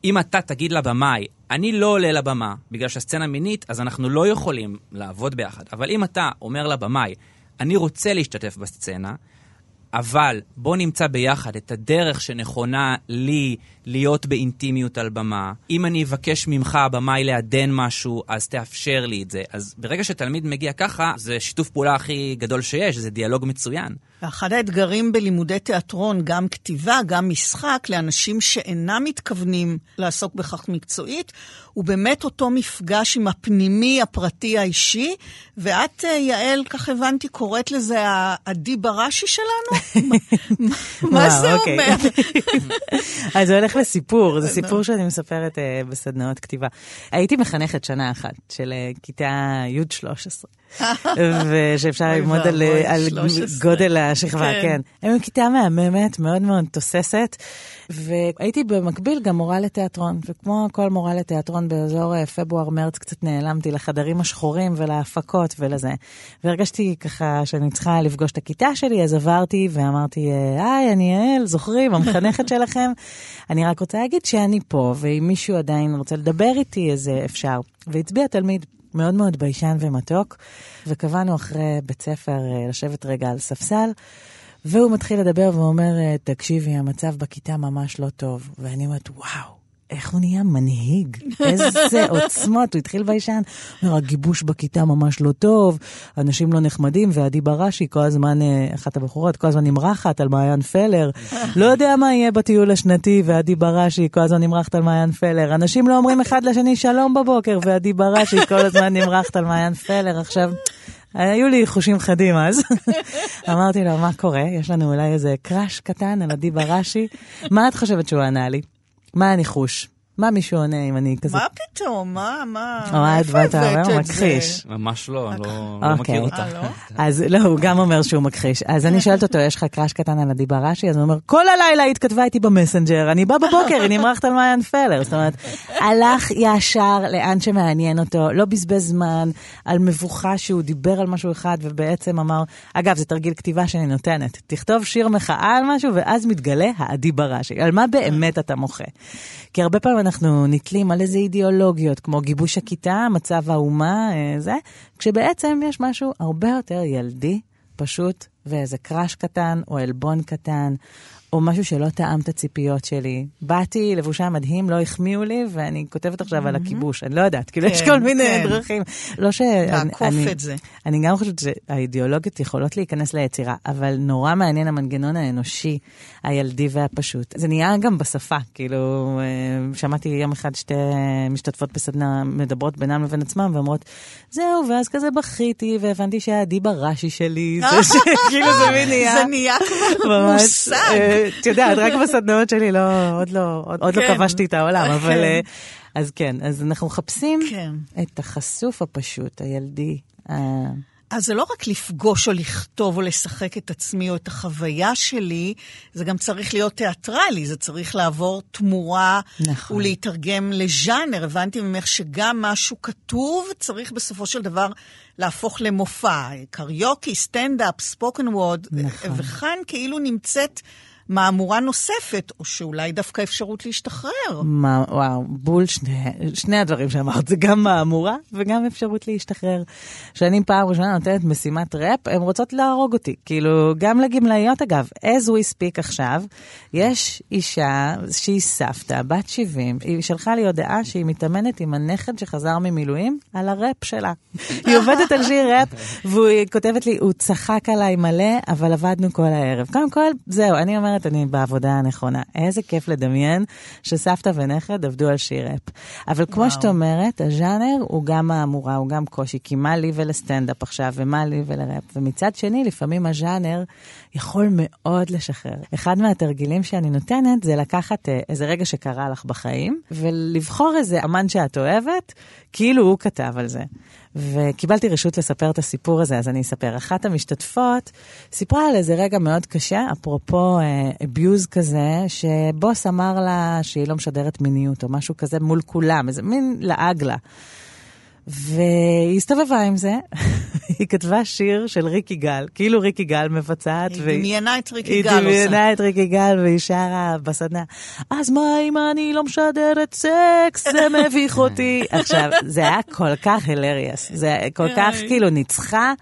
אם אתה תגיד לבמאי, אני לא עולה לבמה בגלל שהסצנה מינית, אז אנחנו לא יכולים לעבוד ביחד. אבל אם אתה אומר לבמאי, אני רוצה להשתתף בסצנה, אבל בוא נמצא ביחד את הדרך שנכונה לי להיות באינטימיות על במה. אם אני אבקש ממך, הבמאי, לעדן משהו, אז תאפשר לי את זה. אז ברגע שתלמיד מגיע ככה, זה שיתוף פעולה הכי גדול שיש, זה דיאלוג מצוין. ואחד האתגרים בלימודי תיאטרון, גם כתיבה, גם משחק, לאנשים שאינם מתכוונים לעסוק בכך מקצועית, הוא באמת אותו מפגש עם הפנימי, הפרטי, האישי. ואת, אה, יעל, כך הבנתי, קוראת לזה העדי בראשי שלנו? [LAUGHS] מה- זה אוקיי. אומר? [LAUGHS] אז זה הולך לסיפור, זה [LAUGHS] סיפור שאני מספרת אה, בסדנאות כתיבה. הייתי מחנכת שנה אחת של אה, כיתה י' 13, ושאפשר ללמוד על, על 13. גודל השכבה, כן. כן. הם כיתה מהממת, מאוד מאוד תוססת, והייתי במקביל גם מורה לתיאטרון, וכמו כל מורה לתיאטרון באזור אה, פברואר-מרץ קצת נעלמתי לחדרים השחורים ולהפקות ולזה. והרגשתי ככה שאני צריכה לפגוש את הכיתה שלי, אז עברתי ואמרתי, אה, היי, אני יעל, זוכרים, המחנכת שלכם? [LAUGHS] אני רק רוצה להגיד שאני פה, ואם מישהו עדיין רוצה לדבר איתי, אז אה, אפשר. והצביע תלמיד מאוד מאוד ביישן ומתוק, וקבענו אחרי בית ספר אה, לשבת רגע על ספסל, והוא מתחיל לדבר ואומר, אה, תקשיבי, המצב בכיתה ממש לא טוב. ואני אומרת, וואו. איך הוא נהיה מנהיג, איזה [LAUGHS] עוצמות, הוא התחיל ביישן. אומר, הגיבוש בכיתה ממש לא טוב, אנשים לא נחמדים, ועדי בראשי כל הזמן, אה, אחת הבחורות, כל הזמן נמרחת על מעיין פלר. [LAUGHS] לא יודע מה יהיה בטיול השנתי, ועדי בראשי כל הזמן נמרחת על מעיין פלר. אנשים לא אומרים אחד לשני שלום בבוקר, ועדי בראשי כל הזמן נמרחת על מעיין פלר. עכשיו... היו לי חושים חדים אז. [LAUGHS] אמרתי לו, מה קורה? יש לנו אולי איזה קראש קטן על עדי בראשי. מה את חושבת שהוא ענה לי? מה הניחוש? מה מישהו עונה אם אני כזה... מה פתאום? מה, מה? אוהד, איפה מה אתה הבאת אומר? את זה? מכחיש. ממש לא, לא לא אוקיי. מכיר אותה. אה, לא? אז לא, הוא גם אומר שהוא מכחיש. אז אני שואלת אותו, יש לך קראש קטן על עדי בראשי? אז הוא אומר, כל הלילה היא התכתבה איתי במסנג'ר, אני בא בבוקר, היא נמרחת על מעיין פלר. זאת אומרת, הלך ישר לאן שמעניין אותו, לא בזבז זמן על מבוכה שהוא דיבר על משהו אחד ובעצם אמר, אגב, זה תרגיל כתיבה שאני נותנת, תכתוב שיר מחאה על משהו ואז מתגלה העדי בראשי. על מה באמת אתה מוחה? כי הרבה פעמים אנחנו נתלים על איזה אידיאולוגיות, כמו גיבוש הכיתה, מצב האומה, אה, זה, כשבעצם יש משהו הרבה יותר ילדי, פשוט, ואיזה קראש קטן, או עלבון קטן, או משהו שלא תאם את הציפיות שלי. באתי לבושה מדהים, לא החמיאו לי, ואני כותבת עכשיו על הכיבוש, אני לא יודעת, כאילו יש כן, כל מיני כן. דרכים. לא ש... לעקוף אני- את זה. אני גם חושבת שהאידיאולוגיות יכולות להיכנס ליצירה, אבל נורא מעניין המנגנון האנושי, הילדי והפשוט. זה נהיה גם בשפה, כאילו, אה, שמעתי יום אחד שתי משתתפות בסדנה מדברות בינן לבין עצמן ואומרות, זהו, ואז כזה בכיתי והבנתי שהעדי בראשי שלי, [LAUGHS] זה כאילו זה מין נהיה... זה נהיה כבר מושג. את יודעת, רק בסדנאות שלי לא, עוד לא, עוד, עוד לא כן. כבשתי את העולם, אבל... כן. אה, אז כן, אז אנחנו מחפשים כן. את החשוף הפשוט, הילדי. אז זה לא רק לפגוש או לכתוב או לשחק את עצמי או את החוויה שלי, זה גם צריך להיות תיאטרלי, זה צריך לעבור תמורה נכון. ולהתרגם לז'אנר. הבנתי ממך שגם משהו כתוב צריך בסופו של דבר להפוך למופע. קריוקי, סטנדאפ, ספוקן וורד, נכון. וכאן כאילו נמצאת מהמורה נוספת, או שאולי דווקא אפשרות להשתחרר. מה, וואו, בול שני, שני הדברים שאמרת, זה גם מהמורה וגם אפשרות להשתחרר. כשאני פעם ראשונה נותנת משימת ראפ, הן רוצות להרוג אותי. כאילו, גם לגמלאיות אגב, as we speak עכשיו, יש אישה שהיא סבתא, בת 70, היא שלחה לי הודעה שהיא מתאמנת עם הנכד שחזר ממילואים על הראפ שלה. [LAUGHS] היא עובדת על שיר ראפ, והיא כותבת לי, הוא צחק עליי מלא, אבל עבדנו כל הערב. קודם כל, זהו, אני אומרת, אני בעבודה הנכונה. איזה כיף לדמיין שסבתא ונכד עבדו על שיר ראפ. אבל כמו. שאת אומרת, הז'אנר הוא גם מהמורה, הוא גם קושי, כי מה לי ולסטנדאפ עכשיו, ומה לי ולראפ. ומצד שני, לפעמים הז'אנר יכול מאוד לשחרר. אחד מהתרגילים שאני נותנת זה לקחת אה, איזה רגע שקרה לך בחיים, ולבחור איזה אמן שאת אוהבת, כאילו הוא כתב על זה. וקיבלתי רשות לספר את הסיפור הזה, אז אני אספר. אחת המשתתפות סיפרה על איזה רגע מאוד קשה, אפרופו אביוז כזה, שבוס אמר לה שהיא לא משדרת מיניות או משהו כזה מול כולם, איזה מין לעג לה. והיא הסתובבה עם זה, [LAUGHS] היא כתבה שיר של ריק יגאל, כאילו ריק יגאל מבצעת. היא והיא- דמיינה את ריק היא יגאל עושה. דמיינה את ריק יגאל והיא שרה בסדנה, אז מה אם אני לא משדרת סקס, זה מביך אותי. [LAUGHS] עכשיו, זה היה כל כך הילריאס, זה כל כך. כאילו ניצחה.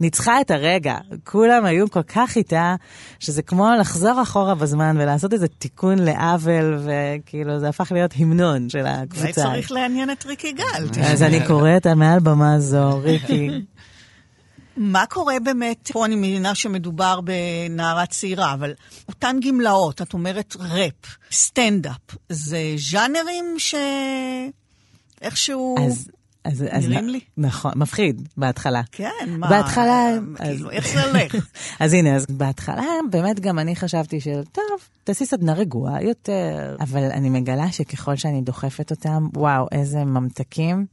ניצחה את הרגע, כולם היו כל כך איתה, שזה כמו לחזור אחורה בזמן ולעשות איזה תיקון לעוול, וכאילו זה הפך להיות המנון של הקבוצה. אולי צריך לעניין את ריק יגאל. אז אני קוראת מעל במה זו, ריקי, [LAUGHS] מה קורה באמת, פה אני מבינה שמדובר בנערה צעירה, אבל אותן גמלאות, את אומרת ראפ, סטנדאפ, זה ז'אנרים שאיכשהו... אז... אז, אז נראים לי. נכון, מפחיד בהתחלה. כן, מה... בהתחלה... כאילו, אז- איך זה הולך? [LAUGHS] אז הנה, אז בהתחלה באמת גם אני חשבתי של, טוב, תעשי סדנה רגועה יותר. אבל אני מגלה שככל שאני דוחפת אותם, וואו, איזה ממתקים.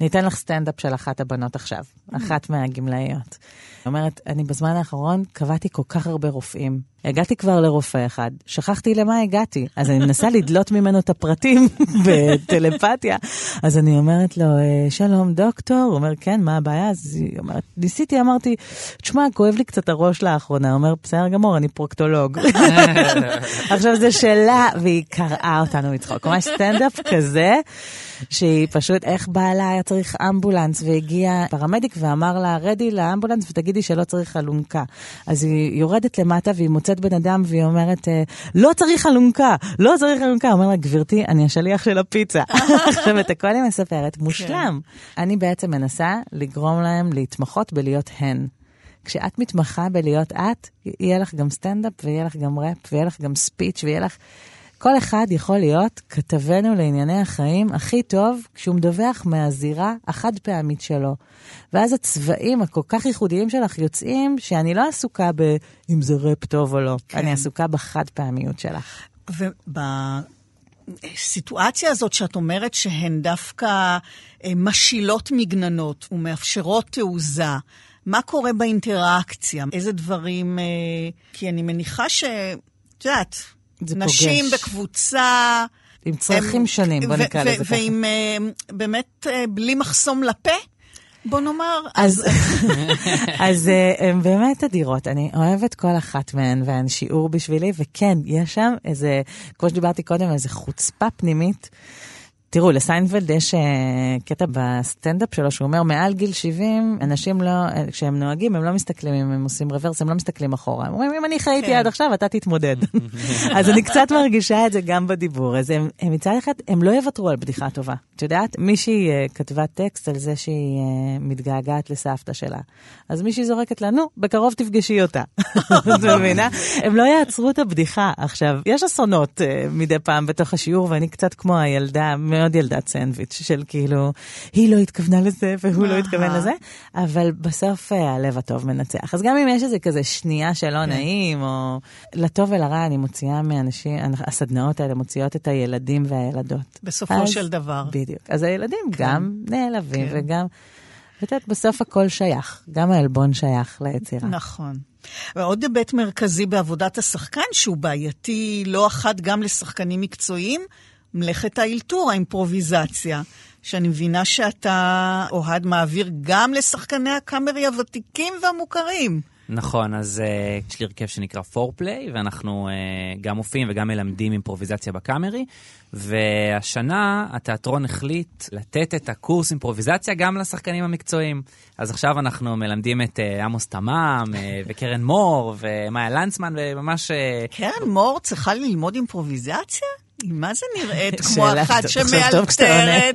אני אתן לך סטנדאפ של אחת הבנות עכשיו, אחת מהגמלאיות. היא אומרת, אני בזמן האחרון קבעתי כל כך הרבה רופאים. הגעתי כבר לרופא אחד, שכחתי למה הגעתי, אז אני מנסה לדלות ממנו את הפרטים [LAUGHS] בטלפתיה. אז אני אומרת לו, "אה, שלום דוקטור, הוא אומר, כן, מה הבעיה? אז היא אומרת, ניסיתי, אמרתי, תשמע, כואב לי קצת הראש לאחרונה. הוא אומר, בסדר גמור, אני פרוקטולוג. [LAUGHS] עכשיו זה שלה, והיא קרעה אותנו מצחוק. ממש סטנדאפ כזה, שהיא פשוט, איך בעלה היה צריך אמבולנס, והגיע פרמדיק ואמר לה, רדי לאמבולנס ותגידי שלא צריך אלונקה. אז היא יורדת למטה והיא מוצאת בן אדם והיא אומרת, "אה, לא צריך אלונקה, לא צריך אלונקה. אומר לה, גברתי, אני השליח של הפיצה. [LAUGHS] עכשיו את הכל היא מספרת, מושלם. אני בעצם מנסה לגרום להם להתמחות בלהיות הן. כשאת מתמחה בלהיות את, יהיה לך גם סטנדאפ, ויהיה לך גם ראפ, ויהיה לך גם ספיץ', ויהיה לך... כל אחד יכול להיות כתבנו לענייני החיים הכי טוב כשהוא מדווח מהזירה החד פעמית שלו. ואז הצבעים הכל כך ייחודיים שלך יוצאים שאני לא עסוקה ב- אם זה ראפ טוב או לא, כן. אני עסוקה בחד פעמיות שלך. הסיטואציה הזאת שאת אומרת שהן דווקא אה, משילות מגננות ומאפשרות תעוזה, מה קורה באינטראקציה? איזה דברים... אה, כי אני מניחה ש... את יודעת, נשים פוגש. בקבוצה... עם צרכים הם- שונים, בוא נקרא לזה ככה. ועם אה, באמת אה, בלי מחסום לפה, בוא נאמר. אז, אז [LAUGHS] הן באמת אדירות. אני אוהבת כל אחת מהן, והן שיעור בשבילי, וכן, יש שם איזה, כמו שדיברתי קודם, איזה חוצפה פנימית. תראו, לסיינפלד יש אה, קטע בסטנדאפ שלו, שהוא אומר, מעל גיל 70, אנשים לא, אה, כשהם נוהגים, הם לא מסתכלים אם הם עושים רוורס, הם לא מסתכלים אחורה. הם אומרים, אם אני חייתי כן. עד עכשיו, אתה תתמודד. [LAUGHS] [LAUGHS] אז אני קצת מרגישה את זה גם בדיבור. אז הם, הם מצד אחד, הם לא יוותרו על בדיחה טובה. את יודעת, מישהי אה, כתבה טקסט על זה שהיא מתגעגעת לסבתא שלה. אז מישהי זורקת לה, נו, בקרוב תפגשי אותה. [LAUGHS] את מבינה? הם לא יעצרו את הבדיחה. עכשיו, יש אסונות מדי פעם בתוך השיעור, ואני קצת כמו הילדה, מאוד ילדת סנדוויץ', של כאילו, היא לא התכוונה לזה והוא לא התכוון. לזה, אבל בסוף אה, הלב הטוב מנצח. אז גם אם יש איזה כזה שנייה שלא נעים, או לטוב ולרע, אני מוציאה מאנשים, הסדנאות האלה מוציאות את הילדים והילדות. בסופו של דבר. בדיוק. אז הילדים גם נעלבים כן. וגם... ואת יודעת, בסוף הכל שייך, גם העלבון שייך ליצירה. נכון. ועוד היבט מרכזי בעבודת השחקן, שהוא בעייתי לא אחת גם לשחקנים מקצועיים, מלאכת האלתור, האימפרוביזציה, שאני מבינה שאתה, אוהד, מעביר גם לשחקני הקאמרי הוותיקים והמוכרים. נכון, אז uh, יש לי הרכב שנקרא פורפליי, ואנחנו uh, גם מופיעים וגם מלמדים אימפרוביזציה בקאמרי, והשנה התיאטרון החליט לתת את הקורס אימפרוביזציה גם לשחקנים המקצועיים. אז עכשיו אנחנו מלמדים את uh, עמוס תמם, uh, [LAUGHS] וקרן מור, ומאיה לנצמן, וממש... Uh, קרן מור צריכה ללמוד אימפרוביזציה? מה זה נראית [LAUGHS] כמו אחת שמאלתרת?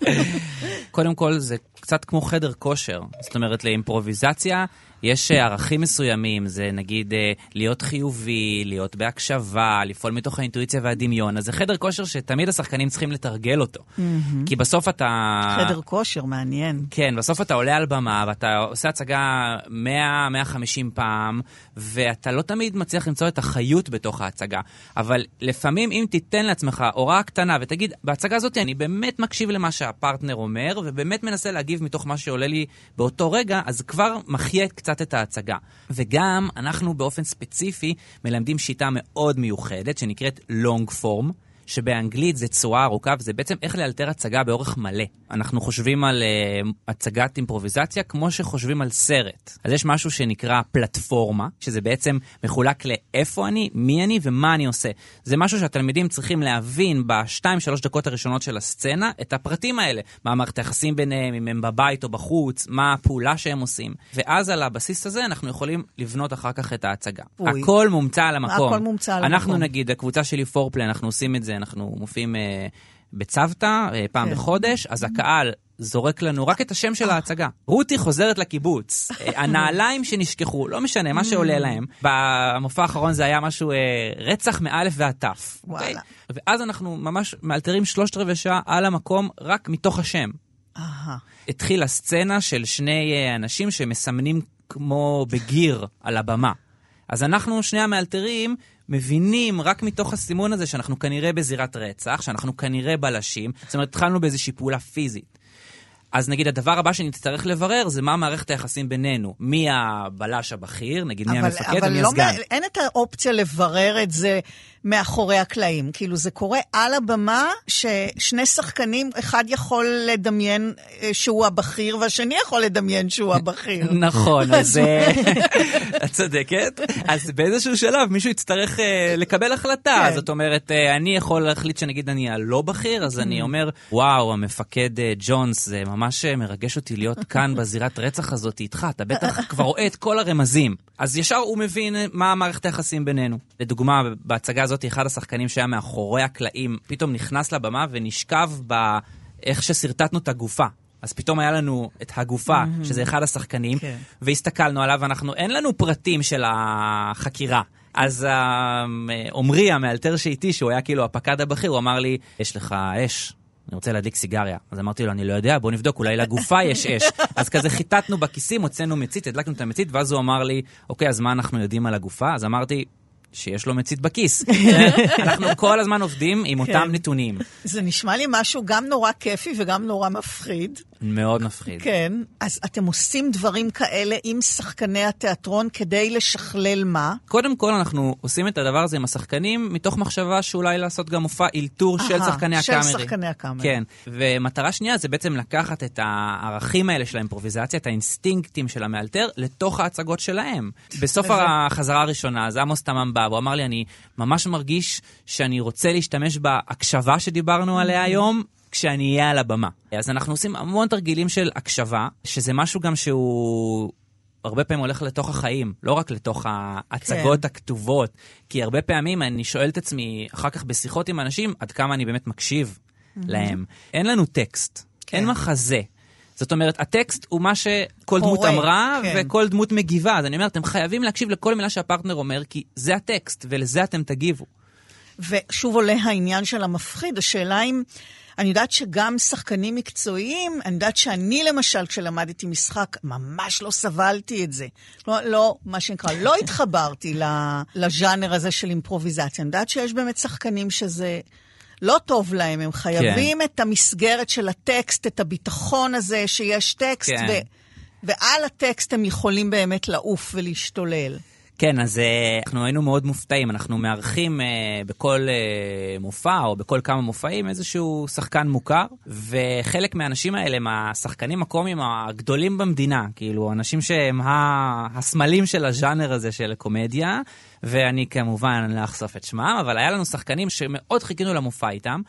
[LAUGHS] קודם כל, זה קצת כמו חדר כושר. זאת אומרת, לאימפרוביזציה יש אה, ערכים מסוימים, זה נגיד אה, להיות חיובי, להיות בהקשבה, לפעול מתוך האינטואיציה והדמיון. אז זה חדר כושר שתמיד השחקנים צריכים לתרגל אותו. כי בסוף אתה... חדר כושר, מעניין. כן, בסוף אתה עולה על במה ואתה עושה הצגה 100-150 פעם, ואתה לא תמיד מצליח למצוא את החיות בתוך ההצגה. אבל לפעמים אם תיתן לעצמך הוראה קטנה ותגיד, בהצגה הזאת אני באמת מקשיב למה שהפרטנר אומר, ובאמת מנסה להגיב מתוך מה שעולה לי באותו רגע, אז כבר מחיה קצת את ההצגה. וגם אנחנו באופן ספציפי מלמדים שיטה מאוד מיוחדת שנקראת long form. שבאנגלית זה צורה ארוכה, וזה בעצם איך לאלתר הצגה באורך מלא. אנחנו חושבים על uh, הצגת אימפרוביזציה כמו שחושבים על סרט. אז יש משהו שנקרא פלטפורמה, שזה בעצם מחולק לאיפה אני, מי אני ומה אני עושה. זה משהו שהתלמידים צריכים להבין בשתיים, שלוש דקות הראשונות של הסצנה, את הפרטים האלה. מה מערכת היחסים ביניהם, אם הם בבית או בחוץ, מה הפעולה שהם עושים. ואז על הבסיס הזה אנחנו יכולים לבנות אחר כך את ההצגה. אוי. הכל מומצא על המקום. הכל מומצא על אנחנו המקום. נגיד, הקבוצה שלי פורפלי, אנחנו עושים את זה, אנחנו מופיעים אה, בצוותא אה, פעם כן. בחודש, אז הקהל זורק לנו רק את השם של ההצגה. רותי חוזרת לקיבוץ, [LAUGHS] אה, הנעליים שנשכחו, לא משנה, מה שעולה להם. במופע האחרון זה היה משהו, אה, רצח מאלף ועד תף. וואלה. אוקיי? ואז אנחנו ממש מאלתרים שלושת רבעי שעה על המקום, רק מתוך השם. התחילה סצנה של שני אה, אנשים שמסמנים כמו בגיר על הבמה. אז אנחנו, שני המאלתרים, מבינים רק מתוך הסימון הזה שאנחנו כנראה בזירת רצח, שאנחנו כנראה בלשים, זאת אומרת, התחלנו באיזושהי פעולה פיזית. אז נגיד הדבר הבא שנצטרך לברר זה מה מערכת היחסים בינינו. מי הבלש הבכיר, נגיד מי אבל, המפקד אבל ומי לא, הסגן. מ- אין את האופציה לברר את זה מאחורי הקלעים. כאילו, זה קורה על הבמה, ששני שחקנים, אחד יכול לדמיין אה, שהוא הבכיר, והשני יכול לדמיין שהוא הבכיר. [LAUGHS] נכון, אז אה, [LAUGHS] את צודקת. אז באיזשהו שלב מישהו יצטרך אה, לקבל החלטה. כן. זאת אומרת, אני יכול להחליט שנגיד אני הלא בכיר, אז אני אומר, וואו, המפקד ג'ונס, זה ממש מרגש אותי להיות [LAUGHS] כאן בזירת רצח הזאת איתך, אתה בטח כבר רואה את כל הרמזים. אז ישר הוא מבין מה מערכת היחסים בינינו. לדוגמה, בהצגה הזאת, אחד השחקנים שהיה מאחורי הקלעים, פתאום נכנס לבמה ונשכב באיך ששרטטנו את הגופה. אז פתאום היה לנו את הגופה, שזה אחד השחקנים, כן. והסתכלנו עליו, ואנחנו, אין לנו פרטים של החקירה. אז אה, עמרי, המאלתר שאיתי, שהוא היה כאילו הפקד הבכיר, הוא אמר לי, יש לך אש. אני רוצה להדליק סיגריה. אז אמרתי לו, אני לא יודע, בוא נבדוק, אולי לגופה יש אש. [LAUGHS] אז כזה חיטטנו בכיסים, הוצאנו מצית, הדלקנו את המצית, ואז הוא אמר לי, אוקיי, אז מה אנחנו יודעים על הגופה? אז אמרתי, שיש לו מצית בכיס. [LAUGHS] אנחנו כל הזמן עובדים עם אותם נתונים. זה נשמע לי משהו גם נורא כיפי וגם נורא מפחיד. מאוד מפחיד. כן. אז אתם עושים דברים כאלה עם שחקני התיאטרון כדי לשכלל מה? קודם כל, אנחנו עושים את הדבר הזה עם השחקנים, מתוך מחשבה שאולי לעשות גם מופע אלתור של שחקני הקאמרי. של שחקני הקאמרי. כן. ומטרה שנייה זה בעצם לקחת את הערכים האלה של האימפרוביזציה, את האינסטינקטים של המאלתר, לתוך ההצגות שלהם. בסוף החזרה הראשונה, אז עמוס תמם בא, והוא אמר לי, אני ממש מרגיש שאני רוצה להשתמש בהקשבה שדיברנו עליה היום. כשאני אהיה על הבמה. אז אנחנו עושים המון תרגילים של הקשבה, שזה משהו גם שהוא הרבה פעמים הולך לתוך החיים, לא רק לתוך ההצגות כן. הכתובות. כי הרבה פעמים אני שואל את עצמי, אחר כך בשיחות עם אנשים, עד כמה אני באמת מקשיב mm-hmm. להם. אין לנו טקסט, כן. אין מחזה. זאת אומרת, הטקסט הוא מה שכל דמות אמרה, כן. וכל דמות מגיבה. אז אני אומר, אתם חייבים להקשיב לכל מילה שהפרטנר אומר, כי זה הטקסט, ולזה אתם תגיבו. ושוב עולה העניין של המפחיד, השאלה אם... אני יודעת שגם שחקנים מקצועיים, אני יודעת שאני למשל, כשלמדתי משחק, ממש לא סבלתי את זה. לא, לא מה שנקרא, לא התחברתי לז'אנר הזה של אימפרוביזציה. אני יודעת שיש באמת שחקנים שזה... לא טוב להם, הם חייבים כן. את המסגרת של הטקסט, את הביטחון הזה שיש טקסט, כן. ו, ועל הטקסט הם יכולים באמת לעוף ולהשתולל. כן, אז uh, אנחנו היינו מאוד מופתעים. אנחנו מארחים uh, בכל uh, מופע או בכל כמה מופעים איזשהו שחקן מוכר, וחלק מהאנשים האלה הם השחקנים הקומיים הגדולים במדינה, כאילו, אנשים שהם הסמלים של הז'אנר הזה של קומדיה, ואני כמובן לא אחשוף את שמם, אבל היה לנו שחקנים שמאוד חיכינו למופע איתם.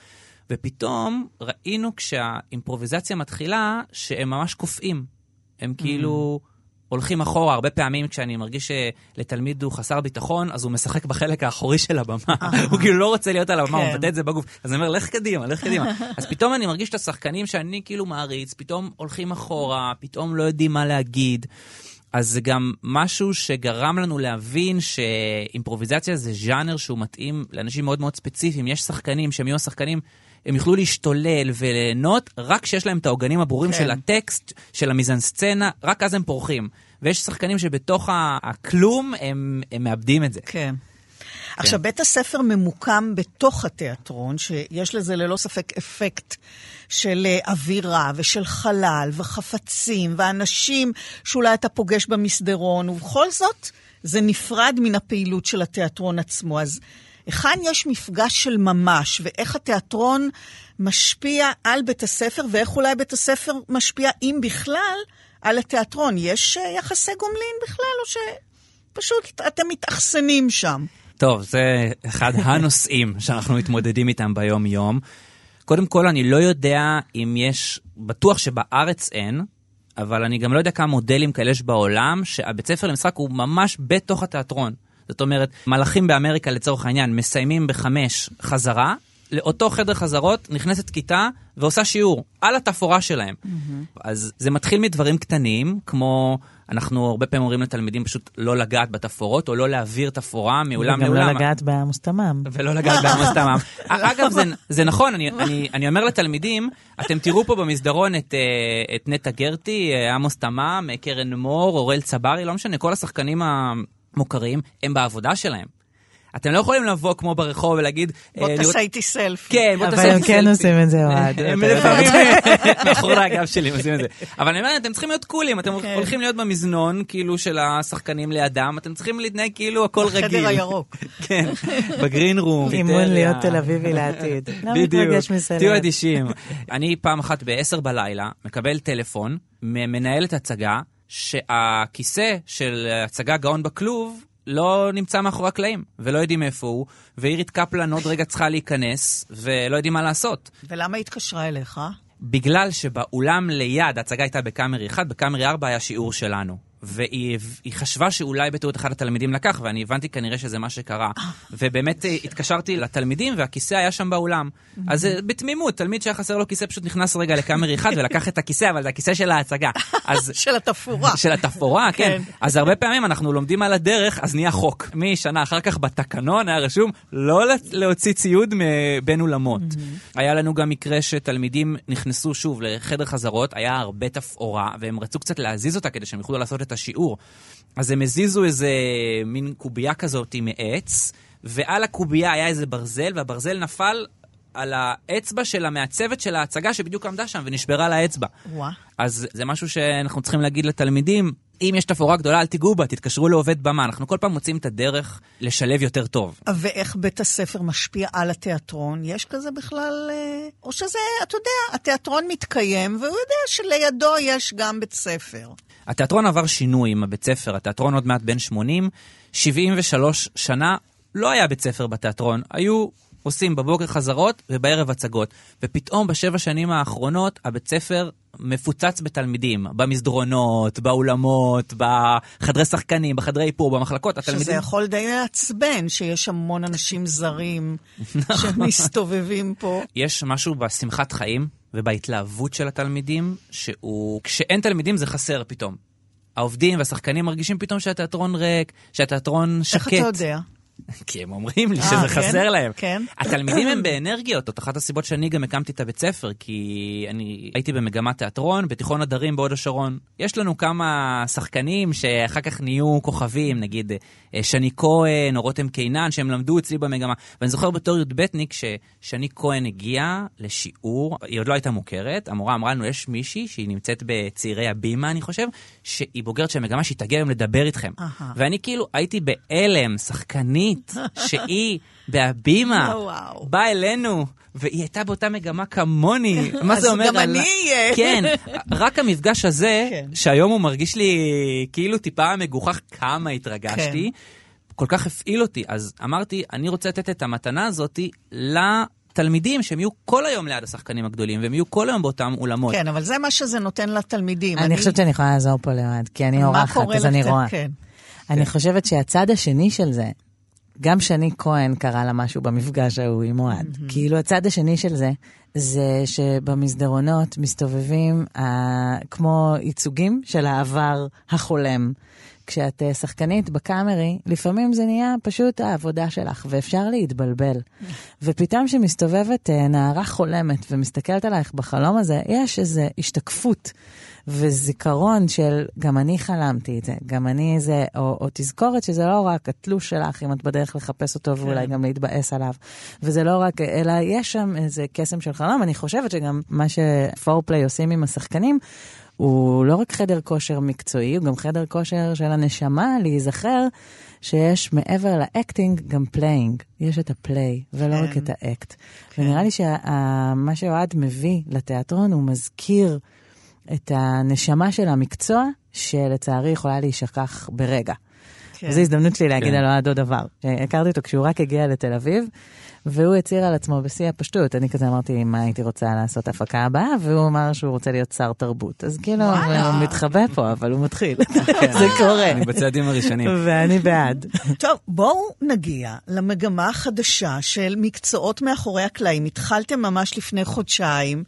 ופתאום ראינו כשהאימפרוביזציה מתחילה שהם ממש קופאים. הם כאילו... Mm. הולכים אחורה. הרבה פעמים כשאני מרגיש שלתלמיד הוא חסר ביטחון, אז הוא משחק בחלק האחורי של הבמה. [LAUGHS] הוא כאילו לא רוצה להיות על הבמה, הוא כן. מבטא את זה בגוף. אז אני אומר, לך קדימה, לך קדימה. [LAUGHS] אז פתאום אני מרגיש את השחקנים שאני כאילו מעריץ, פתאום הולכים אחורה, פתאום לא יודעים מה להגיד. אז זה גם משהו שגרם לנו להבין שאימפרוביזציה זה ז'אנר שהוא מתאים לאנשים מאוד מאוד ספציפיים. יש שחקנים שהם יהיו השחקנים הם יוכלו להשתולל וליהנות רק כשיש להם את העוגנים הברורים כן. של הטקסט, של המיזנסצנה, רק אז הם פורחים. ויש שחקנים שבתוך הכלום הם, הם מאבדים את זה. כן. כן. עכשיו, בית הספר ממוקם בתוך התיאטרון, שיש לזה ללא ספק אפקט של אה, אווירה ושל חלל וחפצים ואנשים שאולי אתה פוגש במסדרון, ובכל זאת זה נפרד מן הפעילות של התיאטרון עצמו. אז היכן יש מפגש של ממש, ואיך התיאטרון משפיע על בית הספר, ואיך אולי בית הספר משפיע, אם בכלל, על התיאטרון. יש אה, יחסי גומלין בכלל, או שפשוט אתם מתאכסנים שם? טוב, זה אחד [LAUGHS] הנושאים שאנחנו מתמודדים איתם ביום-יום. קודם כל, אני לא יודע אם יש, בטוח שבארץ אין, אבל אני גם לא יודע כמה מודלים כאלה יש בעולם, שהבית ספר למשחק הוא ממש בתוך התיאטרון. זאת אומרת, מלאכים באמריקה לצורך העניין מסיימים בחמש חזרה, לאותו חדר חזרות נכנסת כיתה ועושה שיעור על התפאורה שלהם. Mm-hmm. אז זה מתחיל מדברים קטנים, כמו אנחנו הרבה פעמים אומרים לתלמידים פשוט לא לגעת בתפאורות, או לא להעביר תפאורה מאולם לאולם. וגם לא לגעת בעמוס תמם. ולא לגעת בעמוס [LAUGHS] תמם. אגב, זה, זה נכון, אני, אני, אני אומר לתלמידים, אתם תראו פה במסדרון את, אה, את נטע גרטי, אה, עמוס תמם, אה, קרן מור, אוראל צברי, לא משנה, כל השחקנים המוכרים, הם בעבודה שלהם. אתם לא יכולים לבוא כמו ברחוב ולהגיד... בוא אה, תעשה איתי סלפי. כן, בוא תעשה איתי סלפי. אבל הם כן עושים את זה, אוהד. הם לפעמים [LAUGHS] מאחורי הגב שלי עושים את זה. אבל אני אומר, אתם צריכים להיות קולים, אתם כן. הולכים להיות במזנון, כאילו, של השחקנים לידם, אתם צריכים להתנהג כאילו הכל רגיל. בחדר הירוק. [LAUGHS] כן, בגרין רום. אימון להיות תל אביבי לעתיד. לא מתרגש מסלף. תהיו אדישים. אני פעם אחת ב-10 בלילה מקבל טלפון ממנהלת הצגה, שהכיסא של הצגה גאון בכלוב לא נמצא מאחורי הקלעים, ולא יודעים איפה הוא, ואירית קפלן עוד רגע צריכה להיכנס, ולא יודעים מה לעשות. ולמה היא התקשרה אליך? בגלל שבאולם ליד, ההצגה הייתה בקאמרי 1, בקאמרי 4 היה שיעור שלנו. והיא חשבה שאולי בטעות אחד התלמידים לקח, ואני הבנתי כנראה שזה מה שקרה. ובאמת אה, התקשרתי לתלמידים, והכיסא היה שם באולם. אז אה, בתמימות, תלמיד שהיה חסר לו כיסא פשוט נכנס רגע לקאמרי אחד ולקח את הכיסא, אבל זה הכיסא של ההצגה. אז... [LAUGHS] של התפאורה. [LAUGHS] של התפאורה, [LAUGHS] כן. כן. אז הרבה פעמים אנחנו לומדים על הדרך, אז נהיה חוק. משנה אחר כך בתקנון היה רשום לא להוציא ציוד בין אולמות. היה לנו גם מקרה שתלמידים נכנסו שוב לחדר חזרות, היה הרבה תפאורה, והם רצו קצת להזיז אותה כדי שהם יוכלו לעשות את השיעור. אז הם הזיזו איזה מין קובייה כזאת מעץ, ועל הקובייה היה איזה ברזל, והברזל נפל על האצבע של המעצבת של ההצגה שבדיוק עמדה שם ונשברה לה האצבע. וואה. אז זה משהו שאנחנו צריכים להגיד לתלמידים, אם יש תפאורה גדולה, אל תיגעו בה, תתקשרו לעובד במה. אנחנו כל פעם מוצאים את הדרך לשלב יותר טוב. ואיך בית הספר משפיע על התיאטרון? יש כזה בכלל... אה, או שזה, אתה יודע, התיאטרון מתקיים, והוא יודע שלידו יש גם בית ספר. התיאטרון עבר שינוי עם הבית ספר, התיאטרון עוד מעט בן 80, 73 שנה לא היה בית ספר בתיאטרון, היו עושים בבוקר חזרות ובערב הצגות. ופתאום בשבע שנים האחרונות הבית ספר מפוצץ בתלמידים, במסדרונות, באולמות, בחדרי שחקנים, בחדרי איפור, במחלקות. התלמידים... שזה יכול די לעצבן, שיש המון אנשים זרים [LAUGHS] שמסתובבים פה. יש משהו בשמחת חיים ובהתלהבות של התלמידים, שהוא... כשאין תלמידים זה חסר פתאום. העובדים והשחקנים מרגישים פתאום שהתיאטרון ריק, שהתיאטרון שקט. איך אתה יודע? כי הם אומרים לי שזה אה, כן? חסר להם. כן. התלמידים הם באנרגיות, זאת אחת הסיבות שאני גם הקמתי את הבית ספר, כי אני הייתי במגמת תיאטרון, בתיכון הדרים בהוד השרון. יש לנו כמה שחקנים שאחר כך נהיו כוכבים, נגיד אה, שני כהן או רותם קינן, שהם למדו אצלי במגמה. ואני זוכר בתור י"בניק ששני כהן הגיעה לשיעור, היא עוד לא הייתה מוכרת, המורה אמרה לנו, יש מישהי שהיא נמצאת בצעירי הבימה, אני חושב, שהיא בוגרת של המגמה, שהיא תגיע היום לדבר איתכם. ואני כאילו הייתי בהלם, שחקנית, שהיא בהבימה, [LAUGHS] באה אלינו. והיא הייתה באותה מגמה כמוני. [LAUGHS] מה זה אומר? אז גם אני אהיה. [LAUGHS] כן, רק המפגש הזה, כן. שהיום הוא מרגיש לי כאילו טיפה מגוחך כמה התרגשתי, כל כך הפעיל אותי. אז אמרתי, אני רוצה לתת את המתנה הזאת לתלמידים, שהם יהיו כל היום ליד השחקנים הגדולים, והם יהיו כל היום באותם אולמות. כן, אבל זה מה שזה נותן לתלמידים. אני חושבת שאני יכולה לעזור פה לבד, כי אני אורחת, אז אני רואה. כן. אני חושבת שהצד השני של זה, גם שני כהן קרא לה משהו במפגש ההוא עם אוהד. Mm-hmm. כאילו הצד השני של זה, זה שבמסדרונות מסתובבים uh, כמו ייצוגים של העבר החולם. כשאת uh, שחקנית בקאמרי, לפעמים זה נהיה פשוט העבודה שלך, ואפשר להתבלבל. ופתאום כשמסתובבת uh, נערה חולמת ומסתכלת עלייך בחלום הזה, יש איזו השתקפות. וזיכרון של גם אני חלמתי את זה, גם אני זה, או, או תזכורת שזה לא רק התלוש שלך, אם את בדרך לחפש אותו ואולי גם להתבאס עליו, וזה לא רק, אלא יש שם איזה קסם של חלום. אני חושבת שגם מה שפורפליי עושים עם השחקנים, הוא לא רק חדר כושר מקצועי, הוא גם חדר כושר של הנשמה להיזכר שיש מעבר ל acting גם playing. יש את ה play, ולא רק את האקט. ונראה לי שמה שאוהד מביא לתיאטרון, הוא מזכיר את הנשמה של המקצוע, שלצערי יכולה להישכח ברגע. כן. וזו הזדמנות שלי להגיד כן. על אוהד עוד דבר. הכרתי אותו כשהוא רק הגיע לתל אביב, והוא הצהיר על עצמו בשיא הפשטות. אני כזה אמרתי, מה הייתי רוצה לעשות הפקה הבאה? והוא אמר שהוא רוצה להיות שר תרבות. אז כאילו, הוא מתחבא פה, אבל הוא מתחיל. [LAUGHS] [LAUGHS] זה קורה. אני בצעדים הראשונים. ואני בעד. [LAUGHS] טוב, בואו נגיע למגמה החדשה של מקצועות מאחורי הקלעים. התחלתם ממש לפני חודשיים.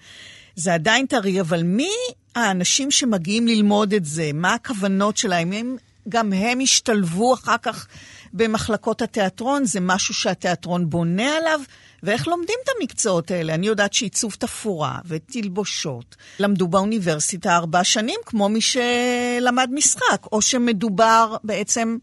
זה עדיין טרי, אבל מי האנשים שמגיעים ללמוד את זה? מה הכוונות שלהם? אם גם הם ישתלבו אחר כך במחלקות התיאטרון? זה משהו שהתיאטרון בונה עליו? ואיך לומדים את המקצועות האלה? אני יודעת שעיצוב תפאורה ותלבושות למדו באוניברסיטה ארבע שנים, כמו מי שלמד משחק, או שמדובר בעצם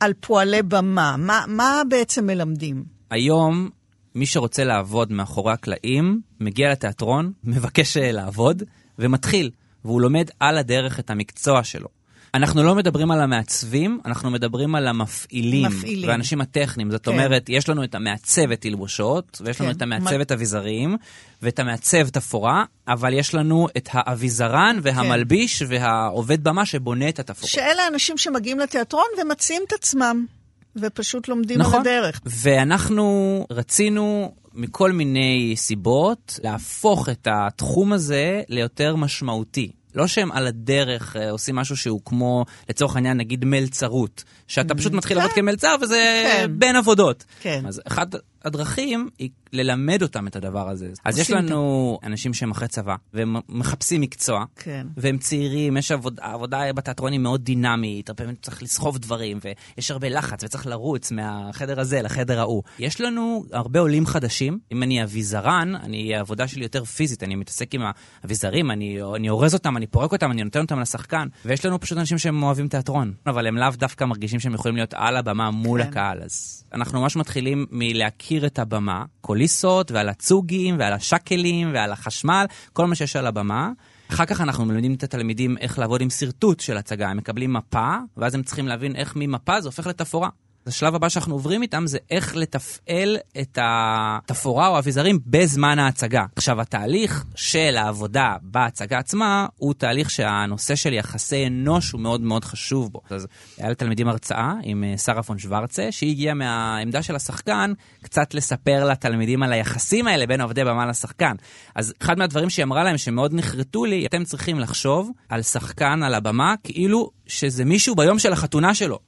על פועלי במה. מה, מה בעצם מלמדים? היום מי שרוצה לעבוד מאחורי הקלעים, מגיע לתיאטרון, [LAUGHS] מבקש לעבוד, ומתחיל, והוא לומד על הדרך את המקצוע שלו. אנחנו לא מדברים על המעצבים, אנחנו מדברים על המפעילים. מפעילים. והאנשים הטכניים. זאת כן. אומרת, יש לנו את המעצבת תלבושות, ויש כן. לנו את המעצבת אביזרים, ואת המעצב תפאורה, אבל יש לנו את האביזרן והמלביש כן. והעובד במה שבונה את התפאורה. שאלה האנשים שמגיעים לתיאטרון ומציעים את עצמם. ופשוט לומדים נכון. על הדרך. ואנחנו רצינו מכל מיני סיבות להפוך את התחום הזה ליותר משמעותי. לא שהם על הדרך אה, עושים משהו שהוא כמו, לצורך העניין, נגיד מלצרות. שאתה פשוט מתחיל לעבוד כמלצר וזה כן. בין עבודות. כן. אז אחת הדרכים היא ללמד אותם את הדבר הזה. אז יש לנו אנשים שהם אחרי צבא, והם מחפשים מקצוע, כן. והם צעירים, יש עבודה, עבודה בתיאטרון היא מאוד דינמית, הרבה פעמים צריך לסחוב דברים, ויש הרבה לחץ, וצריך לרוץ מהחדר הזה לחדר ההוא. יש לנו הרבה עולים חדשים, אם אני אביזרן, אני, העבודה שלי יותר פיזית, אני מתעסק עם האביזרים, אני, אני אורז אותם, אני פורק אותם, אני נותן אותם לשחקן, ויש לנו פשוט אנשים שהם אוהבים תיאטרון, אבל הם לאו דווקא מרגישים שהם יכולים להיות על הבמה מול כן. הקהל, אז אנחנו ממש מתחילים מלהכיר את הבמה, קוליסות ועל הצוגים ועל השקלים ועל החשמל, כל מה שיש על הבמה. אחר כך אנחנו מלמדים את התלמידים איך לעבוד עם שרטוט של הצגה. הם מקבלים מפה, ואז הם צריכים להבין איך ממפה זה הופך לתפאורה. השלב הבא שאנחנו עוברים איתם זה איך לתפעל את התפאורה או האביזרים בזמן ההצגה. עכשיו, התהליך של העבודה בהצגה עצמה הוא תהליך שהנושא של יחסי אנוש הוא מאוד מאוד חשוב בו. אז היה לתלמידים הרצאה עם אה, שרה פון שוורצה, שהיא הגיעה מהעמדה של השחקן קצת לספר לתלמידים על היחסים האלה בין עובדי במה לשחקן. אז אחד מהדברים שהיא אמרה להם שמאוד נחרטו לי, אתם צריכים לחשוב על שחקן על הבמה כאילו שזה מישהו ביום של החתונה שלו.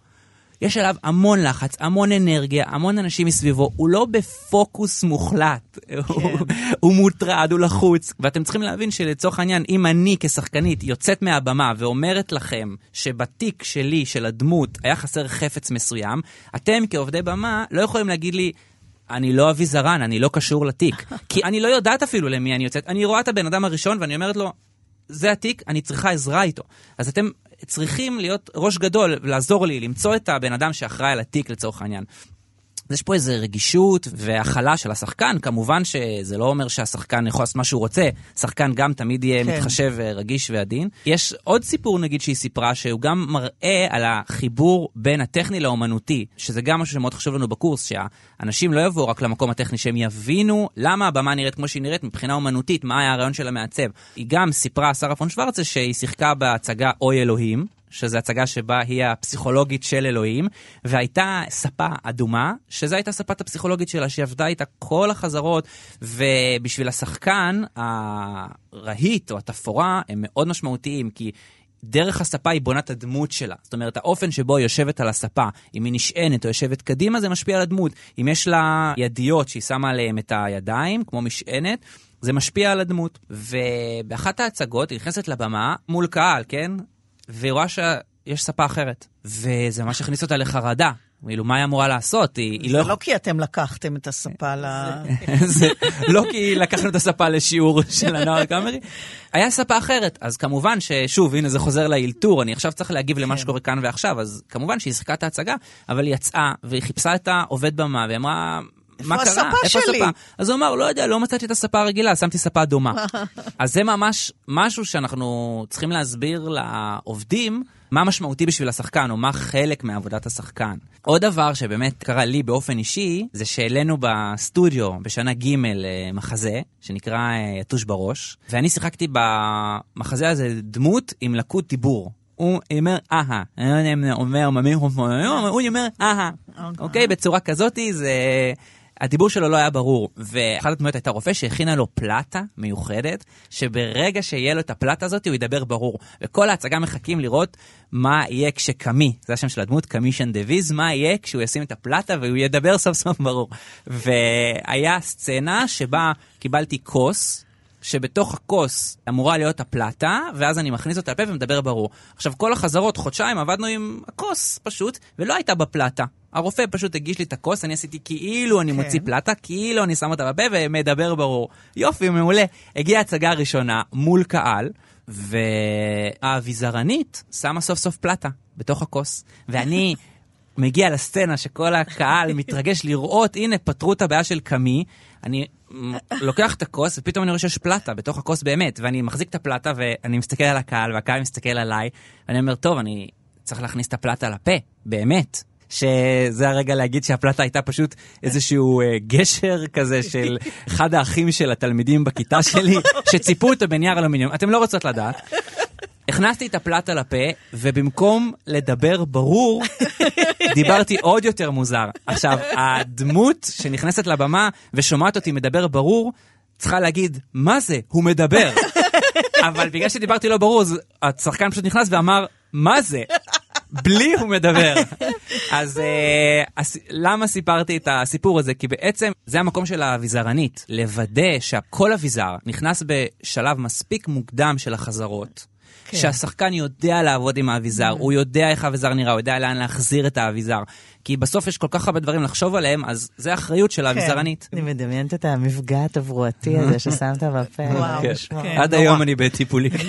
יש עליו המון לחץ, המון אנרגיה, המון אנשים מסביבו, הוא לא בפוקוס מוחלט, כן. הוא, הוא מוטרד, הוא לחוץ, ואתם צריכים להבין שלצורך העניין, אם אני כשחקנית יוצאת מהבמה ואומרת לכם שבתיק שלי, של הדמות, היה חסר חפץ מסוים, אתם כעובדי במה לא יכולים להגיד לי, אני לא אביזרן, אני לא קשור לתיק. [LAUGHS] כי אני לא יודעת אפילו למי אני יוצאת. אני רואה את הבן אדם הראשון ואני אומרת לו, זה התיק, אני צריכה עזרה איתו. אז אתם צריכים להיות ראש גדול ולעזור לי למצוא את הבן אדם שאחראי על התיק לצורך העניין. אז יש פה איזו רגישות והכלה של השחקן, כמובן שזה לא אומר שהשחקן יכול לעשות מה שהוא רוצה, שחקן גם תמיד יהיה כן. מתחשב, רגיש ועדין. יש עוד סיפור נגיד שהיא סיפרה, שהוא גם מראה על החיבור בין הטכני לאומנותי, שזה גם משהו שמאוד חשוב לנו בקורס, שהאנשים לא יבואו רק למקום הטכני, שהם יבינו למה הבמה נראית כמו שהיא נראית מבחינה אומנותית, מה היה הרעיון של המעצב. היא גם סיפרה, שרה פון שוורצה, שהיא שיחקה בהצגה אוי אלוהים, שזו הצגה שבה היא הפסיכולוגית של אלוהים, והייתה ספה אדומה, שזו הייתה ספת הפסיכולוגית שלה, שהיא עבדה איתה כל החזרות, ובשביל השחקן, הרהיט או התפאורה הם מאוד משמעותיים, כי... דרך הספה היא בונה את הדמות שלה. זאת אומרת, האופן שבו היא יושבת על הספה, אם היא נשענת או יושבת קדימה, זה משפיע על הדמות. אם יש לה ידיות שהיא שמה עליהן את הידיים, כמו משענת, זה משפיע על הדמות. ובאחת ההצגות היא נכנסת לבמה מול קהל, כן? והיא רואה שיש ספה אחרת. וזה ממש הכניס אותה לחרדה. כאילו, מה היא אמורה לעשות? היא, היא לא... זה לא כי אתם לקחתם את הספה ל... [LAUGHS] זה לא כי לקחנו את הספה לשיעור של הנוער הקאמרי, היה ספה אחרת. אז כמובן ששוב, הנה זה חוזר לאלתור, אני עכשיו צריך להגיב למה כן. שקורה כאן ועכשיו, אז כמובן שהיא שיחקה את ההצגה, אבל היא יצאה והיא חיפשה את העובד במה, והיא אמרה, מה קרה? הספה איפה שלי? הספה? אז הוא אמר, לא יודע, לא מצאתי את הספה הרגילה, שמתי ספה דומה. [LAUGHS] אז זה ממש משהו שאנחנו צריכים להסביר לעובדים. מה משמעותי בשביל השחקן, או מה חלק מעבודת השחקן. עוד דבר שבאמת קרה לי באופן אישי, זה שהעלינו בסטודיו בשנה ג' אה, מחזה, שנקרא אה, יתוש בראש, ואני שיחקתי במחזה הזה דמות עם לקות דיבור. הוא אומר אהה, אני לא יודע אם אומר במיקרופון היום, הוא אומר אהה, אוקיי? בצורה כזאתי זה... הדיבור שלו לא היה ברור, ואחת הדמויות הייתה רופא שהכינה לו פלטה מיוחדת, שברגע שיהיה לו את הפלטה הזאת הוא ידבר ברור. וכל ההצגה מחכים לראות מה יהיה כשקמי, זה השם של הדמות, קמישן דוויז, מה יהיה כשהוא ישים את הפלטה והוא ידבר סוף סוף ברור. והיה סצנה שבה קיבלתי כוס, שבתוך הכוס אמורה להיות הפלטה, ואז אני מכניס אותה לפה ומדבר ברור. עכשיו, כל החזרות, חודשיים, עבדנו עם הכוס פשוט, ולא הייתה בפלטה. הרופא פשוט הגיש לי את הכוס, אני עשיתי כאילו אני כן. מוציא פלטה, כאילו אני שם אותה בפה ומדבר ברור. יופי, מעולה. הגיעה ההצגה הראשונה מול קהל, והאביזרנית שמה סוף סוף פלטה בתוך הכוס. ואני [LAUGHS] מגיע לסצנה שכל הקהל מתרגש לראות, הנה, פתרו את הבעיה של קמי. אני לוקח את הכוס, ופתאום אני רואה שיש פלטה בתוך הכוס באמת, ואני מחזיק את הפלטה ואני מסתכל על הקהל, והקהל מסתכל עליי, ואני אומר, טוב, אני צריך להכניס את הפלטה לפה, באמת. שזה הרגע להגיד שהפלטה הייתה פשוט איזשהו uh, גשר כזה של אחד האחים של התלמידים בכיתה [LAUGHS] שלי, שציפו אותו בנייר אלומיניום. אתם לא רוצות לדעת. הכנסתי את הפלטה לפה, ובמקום לדבר ברור, [LAUGHS] דיברתי עוד יותר מוזר. עכשיו, הדמות שנכנסת לבמה ושומעת אותי מדבר ברור, צריכה להגיד, מה זה? הוא מדבר. [LAUGHS] אבל בגלל שדיברתי לא ברור, אז השחקן פשוט נכנס ואמר, מה זה? בלי הוא מדבר. אז אה, למה סיפרתי את הסיפור הזה? כי בעצם זה המקום של האביזרנית, לוודא שכל אביזר נכנס בשלב מספיק מוקדם של החזרות. כן. שהשחקן יודע לעבוד עם האביזר, הוא יודע איך האביזר נראה, הוא יודע לאן להחזיר את האביזר. כי בסוף יש כל כך הרבה דברים לחשוב עליהם, אז זה אחריות של האביזרנית. אני מדמיינת את המפגע התברואתי הזה [LAUGHS] ששמת בפה. וואו, כן. כן, עד היום אני בטיפולים. [LAUGHS]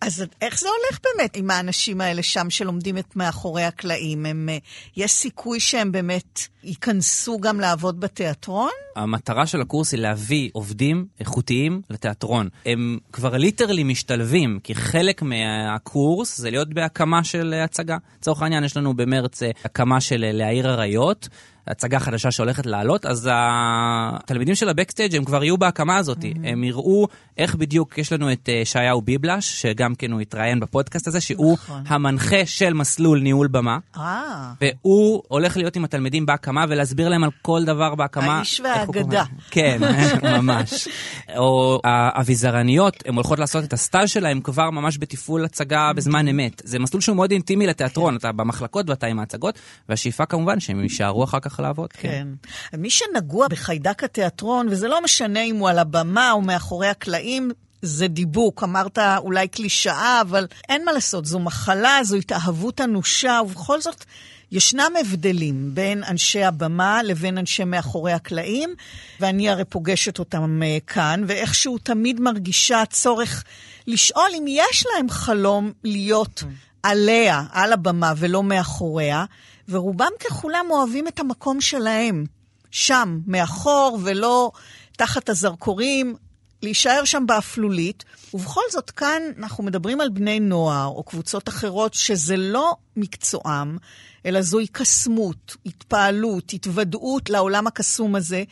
אז איך זה הולך באמת עם האנשים האלה שם שלומדים את מאחורי הקלעים? הם, אה, יש סיכוי שהם באמת ייכנסו גם לעבוד בתיאטרון? המטרה של הקורס היא להביא עובדים איכותיים לתיאטרון. הם כבר ליטרלי משתלבים, כי חלק מהקורס זה להיות בהקמה של הצגה. לצורך העניין, יש לנו במרץ אה, הקמה של אה, להעיר אריות. הצגה חדשה שהולכת לעלות, אז התלמידים של הבקסטייג' הם כבר יהיו בהקמה הזאת. הם יראו איך בדיוק, יש לנו את אה, ישעיהו ביבלש, שגם כן הוא התראיין בפודקאסט הזה, שהוא נכון. המנחה של מסלול ניהול במה. אה, והוא הולך להיות עם התלמידים בהקמה ולהסביר להם על כל דבר בהקמה. האיש והאגדה. כן, [LAUGHS] ממש. או האביזרניות, הן הולכות לעשות את הסטאז' שלהם כבר ממש בתפעול הצגה בזמן אמת. זה מסלול שהוא מאוד אינטימי לתיאטרון, אתה במחלקות ואתה עם ההצגות, והשאיפה כמובן שהם יישארו אחר כך לעבוד. כן. כן. מי שנגוע בחיידק התיאטרון, וזה לא משנה אם הוא על הבמה או מאחורי הקלעים, זה דיבוק. אמרת אולי קלישאה, אבל אין מה לעשות, זו מחלה, זו התאהבות אנושה, ובכל זאת... ישנם הבדלים בין אנשי הבמה לבין אנשי מאחורי הקלעים, ואני הרי פוגשת אותם אה, כאן, ואיכשהו תמיד מרגישה צורך לשאול אם יש להם חלום להיות עליה, על הבמה, ולא מאחוריה, ורובם ככולם אוהבים את המקום שלהם, שם, מאחור, ולא תחת הזרקורים, להישאר שם באפלולית. ובכל זאת, כאן אנחנו מדברים על בני נוער או קבוצות אחרות שזה לא מקצועם, אלא זוהי קסמות, התפעלות, התוודעות לעולם הקסום הזה.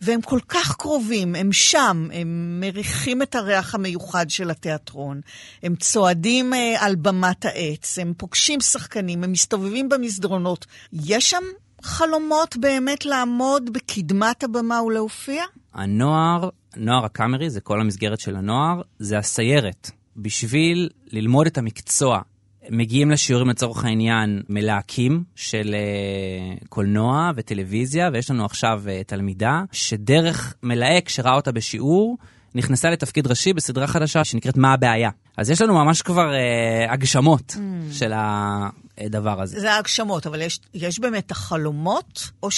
והם כל כך קרובים, הם שם, הם מריחים את הריח המיוחד של התיאטרון, הם צועדים אה, על במת העץ, הם פוגשים שחקנים, הם מסתובבים במסדרונות. יש שם חלומות באמת לעמוד בקדמת הבמה ולהופיע? הנוער, נוער הקאמרי, זה כל המסגרת של הנוער, זה הסיירת. בשביל ללמוד את המקצוע, מגיעים לשיעורים לצורך העניין מלהקים של uh, קולנוע וטלוויזיה, ויש לנו עכשיו uh, תלמידה שדרך מלהק שראה אותה בשיעור, נכנסה לתפקיד ראשי בסדרה חדשה שנקראת מה הבעיה. אז יש לנו ממש כבר uh, הגשמות mm. של הדבר הזה. זה ההגשמות, אבל יש, יש באמת החלומות, או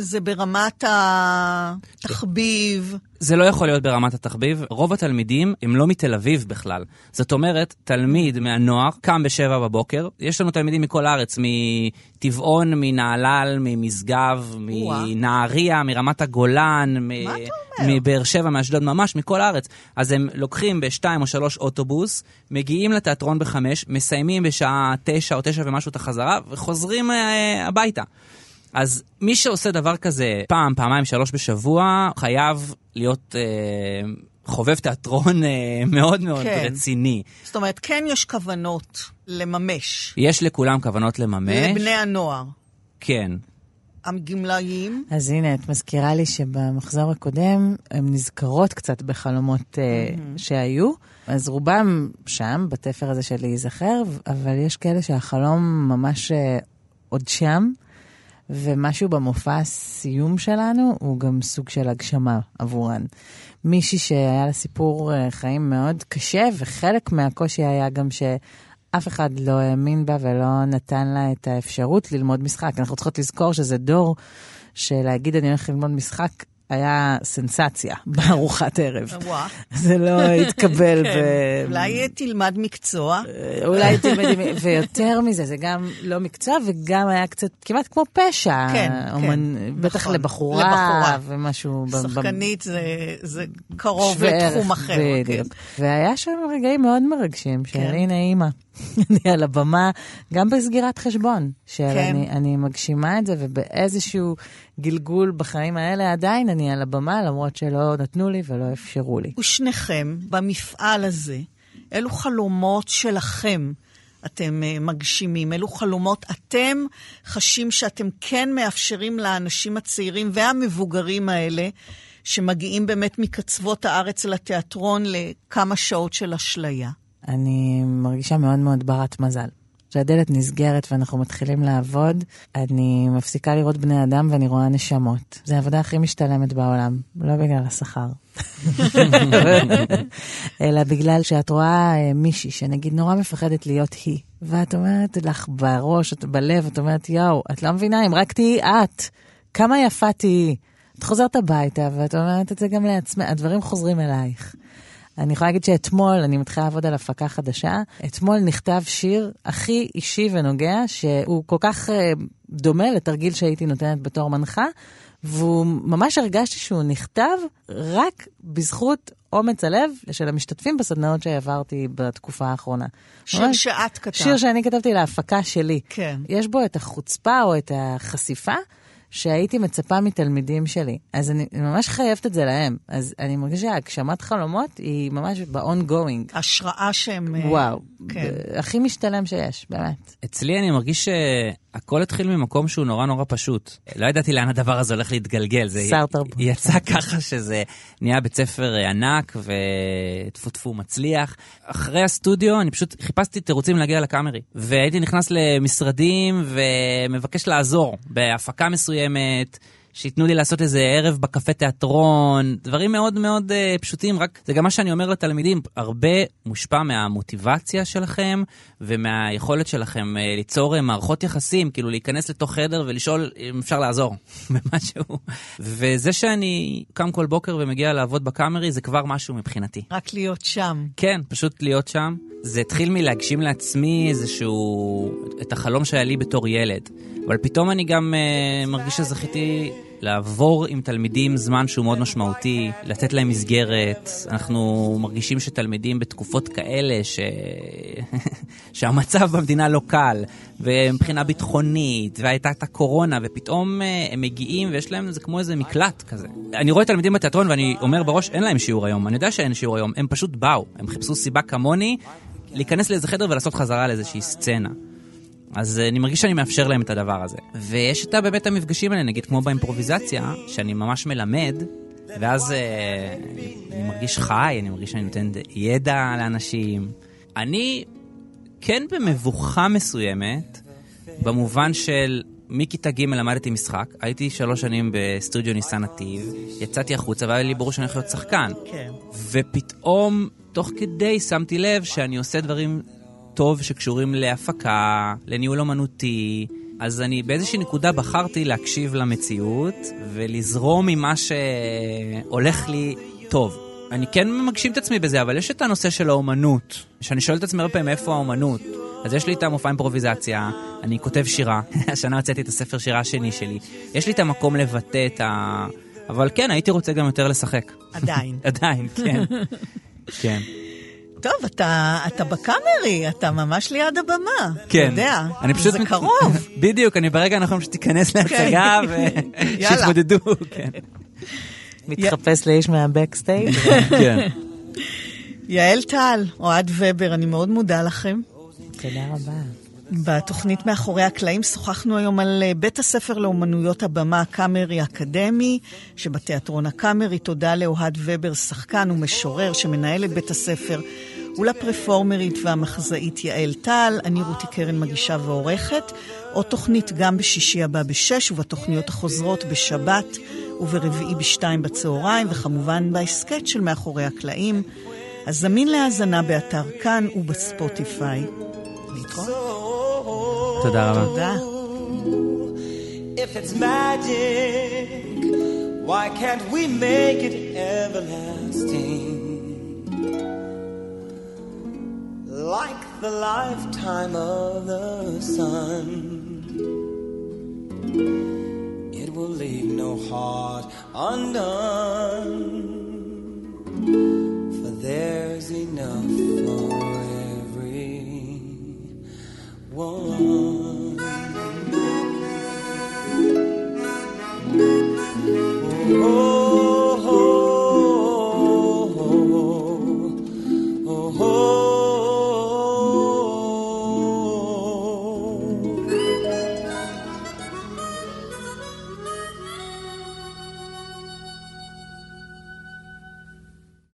שזה ברמת התחביב? זה לא יכול להיות ברמת התחביב. רוב התלמידים הם לא מתל אביב בכלל. זאת אומרת, תלמיד מהנוער קם בשבע בבוקר, יש לנו תלמידים מכל הארץ, מטבעון, מנהלל, ממשגב. מנהריה, מרמת הגולן? מבאר שבע, מאשדוד, ממש מכל הארץ. אז הם לוקחים בשתיים או שלוש אוטובוס, מגיעים לתיאטרון בחמש, מסיימים בשעה תשע או תשע ומשהו את החזרה, וחוזרים אה, הביתה. אז מי שעושה דבר כזה פעם, פעמיים, שלוש בשבוע, חייב להיות אה, חובב תיאטרון אה, מאוד מאוד כן. רציני. זאת אומרת, כן יש כוונות לממש. יש לכולם כוונות לממש. לבני הנוער. כן. הגמלאים, אז הנה, את מזכירה לי שבמחזור הקודם הן נזכרות קצת בחלומות uh, שהיו, אז רובם שם, בתפר הזה של להיזכר, אבל יש כאלה שהחלום ממש uh, עוד שם, ומשהו במופע הסיום שלנו הוא גם סוג של הגשמה עבורן. מישהי שהיה לה סיפור uh, חיים מאוד קשה, וחלק מהקושי היה גם ש... אף אחד לא האמין בה ולא נתן לה את האפשרות ללמוד משחק. אנחנו צריכות לזכור שזה דור שלהגיד אני הולך ללמוד משחק היה סנסציה [LAUGHS] בארוחת ערב. זה לא [LAUGHS] התקבל. כן. ו- אולי תלמד מקצוע. אולי תלמדי, ויותר מזה, זה גם לא מקצוע וגם היה קצת, כמעט כמו פשע. כן, כן, בטח נכון, לבחורה. ומשהו. שחקנית זה, קרוב לתחום אחר. בדיוק. והיה שם רגעים מאוד מרגשים, של כן. הנה אימא, [LAUGHS] אני על הבמה, גם בסגירת חשבון, של כן. אני, אני מגשימה את זה, ובאיזשהו גלגול בחיים האלה עדיין אני על הבמה, למרות שלא נתנו לי ולא אפשרו לי. ושניכם, במפעל הזה, אילו חלומות שלכם אתם אה, מגשימים? אילו חלומות אתם חשים שאתם כן מאפשרים לאנשים הצעירים והמבוגרים האלה, שמגיעים באמת מקצוות הארץ לתיאטרון לכמה שעות של אשליה? אני מרגישה מאוד מאוד ברת מזל. כשהדלת נסגרת ואנחנו מתחילים לעבוד, אני מפסיקה לראות בני אדם ואני רואה נשמות. זו העבודה הכי משתלמת בעולם, לא בגלל השכר. [LAUGHS] אלא בגלל שאת רואה אה, מישהי שנגיד נורא מפחדת להיות היא, ואת אומרת לך בראש, בלב, את אומרת, יואו, את לא מבינה, אם רק תהיי את, כמה יפה תהיי. את חוזרת הביתה ואת אומרת את זה גם לעצמך, הדברים חוזרים אלייך. אני יכולה להגיד שאתמול, אני מתחילה לעבוד על הפקה חדשה, אתמול נכתב שיר הכי אישי ונוגע, שהוא כל כך uh, דומה לתרגיל שהייתי נותנת בתור מנחה, והוא ממש הרגשתי שהוא נכתב רק בזכות אומץ הלב של המשתתפים בסדנאות שהעברתי בתקופה האחרונה. שיר שאת כתבת. שיר שאני כתבתי להפקה שלי. כן. יש בו את החוצפה או את החשיפה. שהייתי מצפה מתלמידים שלי. אז אני ממש חייבת את זה להם. אז אני מרגישה שהגשמת חלומות היא ממש ב-ongoing. השראה שהם... אה, וואו, כן. הכי משתלם שיש, באמת. אצלי אני מרגיש שהכל התחיל ממקום שהוא נורא נורא פשוט. לא ידעתי לאן הדבר הזה הולך להתגלגל. זה שר תרבות. יצא [LAUGHS] ככה שזה נהיה בית ספר ענק וטפו טפו מצליח. אחרי הסטודיו אני פשוט חיפשתי תירוצים להגיע לקאמרי. והייתי נכנס למשרדים ומבקש לעזור בהפקה מסוימת. שייתנו לי לעשות איזה ערב בקפה תיאטרון, דברים מאוד מאוד uh, פשוטים, רק זה גם מה שאני אומר לתלמידים, הרבה מושפע מהמוטיבציה שלכם ומהיכולת שלכם uh, ליצור uh, מערכות יחסים, כאילו להיכנס לתוך חדר ולשאול אם אפשר לעזור [LAUGHS] במשהו. וזה שאני קם כל בוקר ומגיע לעבוד בקאמרי זה כבר משהו מבחינתי. רק להיות שם. כן, פשוט להיות שם. זה התחיל מלהגשים לעצמי איזשהו, את החלום שהיה לי בתור ילד. אבל פתאום אני גם uh, מרגיש שזכיתי לעבור עם תלמידים זמן שהוא מאוד משמעותי, לתת להם מסגרת. אנחנו מרגישים שתלמידים בתקופות כאלה, ש... [LAUGHS] שהמצב במדינה לא קל, ומבחינה ביטחונית, והייתה את הקורונה, ופתאום uh, הם מגיעים ויש להם, זה כמו איזה מקלט כזה. אני רואה תלמידים בתיאטרון ואני אומר בראש, אין להם שיעור היום. אני יודע שאין שיעור היום, הם פשוט באו. הם חיפשו סיבה כמוני להיכנס לאיזה חדר ולעשות חזרה לאיזושהי סצנה. אז אה, אני מרגיש שאני מאפשר להם את הדבר הזה. ויש את באמת המפגשים האלה, נגיד כמו באימפרוביזציה, שאני ממש מלמד, ואז אה, אני מרגיש חי, אני מרגיש שאני נותן ידע לאנשים. אני כן במבוכה מסוימת, במובן של מכיתה ג' למדתי משחק, הייתי שלוש שנים בסטודיו ניסן נתיב, יצאתי החוצה והיה לי ברור שאני הולך להיות שחקן. כן. ופתאום, תוך כדי, שמתי לב שאני עושה דברים טוב שקשורים להפקה, לניהול אומנותי. אז אני באיזושהי נקודה בחרתי להקשיב למציאות ולזרום ממה שהולך לי טוב. אני כן מגשים את עצמי בזה, אבל יש את הנושא של האומנות, שאני שואל את עצמי הרבה פעמים איפה האומנות. אז יש לי את המופע אימפרוביזציה, אני כותב שירה, [LAUGHS] השנה הוצאתי את הספר שירה השני שלי. יש לי את המקום לבטא את ה... אבל כן, הייתי רוצה גם יותר לשחק. עדיין. [LAUGHS] עדיין, כן. [LAUGHS] כן. טוב, אתה, אתה בקאמרי, אתה ממש ליד הבמה. כן. אתה יודע, אני פשוט... זה קרוב. [LAUGHS] בדיוק, אני ברגע הנכון פשוט אכנס להצגה ושיתמודדו, [LAUGHS] כן. מתחפש לאיש מהבקסטייג'. [LAUGHS] כן. יעל טל, אוהד ובר, אני מאוד מודה לכם. תודה רבה. בתוכנית מאחורי הקלעים שוחחנו היום על אה, בית הספר לאומנויות הבמה הקאמרי אקדמי, שבתיאטרון הקאמרי. תודה לאוהד ובר, שחקן ומשורר שמנהל את בית הספר, ולפרפורמרית והמחזאית יעל טל. אני רותי קרן מגישה ועורכת. עוד תוכנית גם בשישי הבא בשש, ובתוכניות החוזרות בשבת וברביעי בשתיים בצהריים, וכמובן בהסכת של מאחורי הקלעים. הזמין להאזנה באתר כאן ובספוטיפיי. להתראות. תודה רבה. תודה. If it's magic, why can't we make it everlasting? Like the lifetime of the sun. It will leave no heart undone. For there's enough for one. Oh.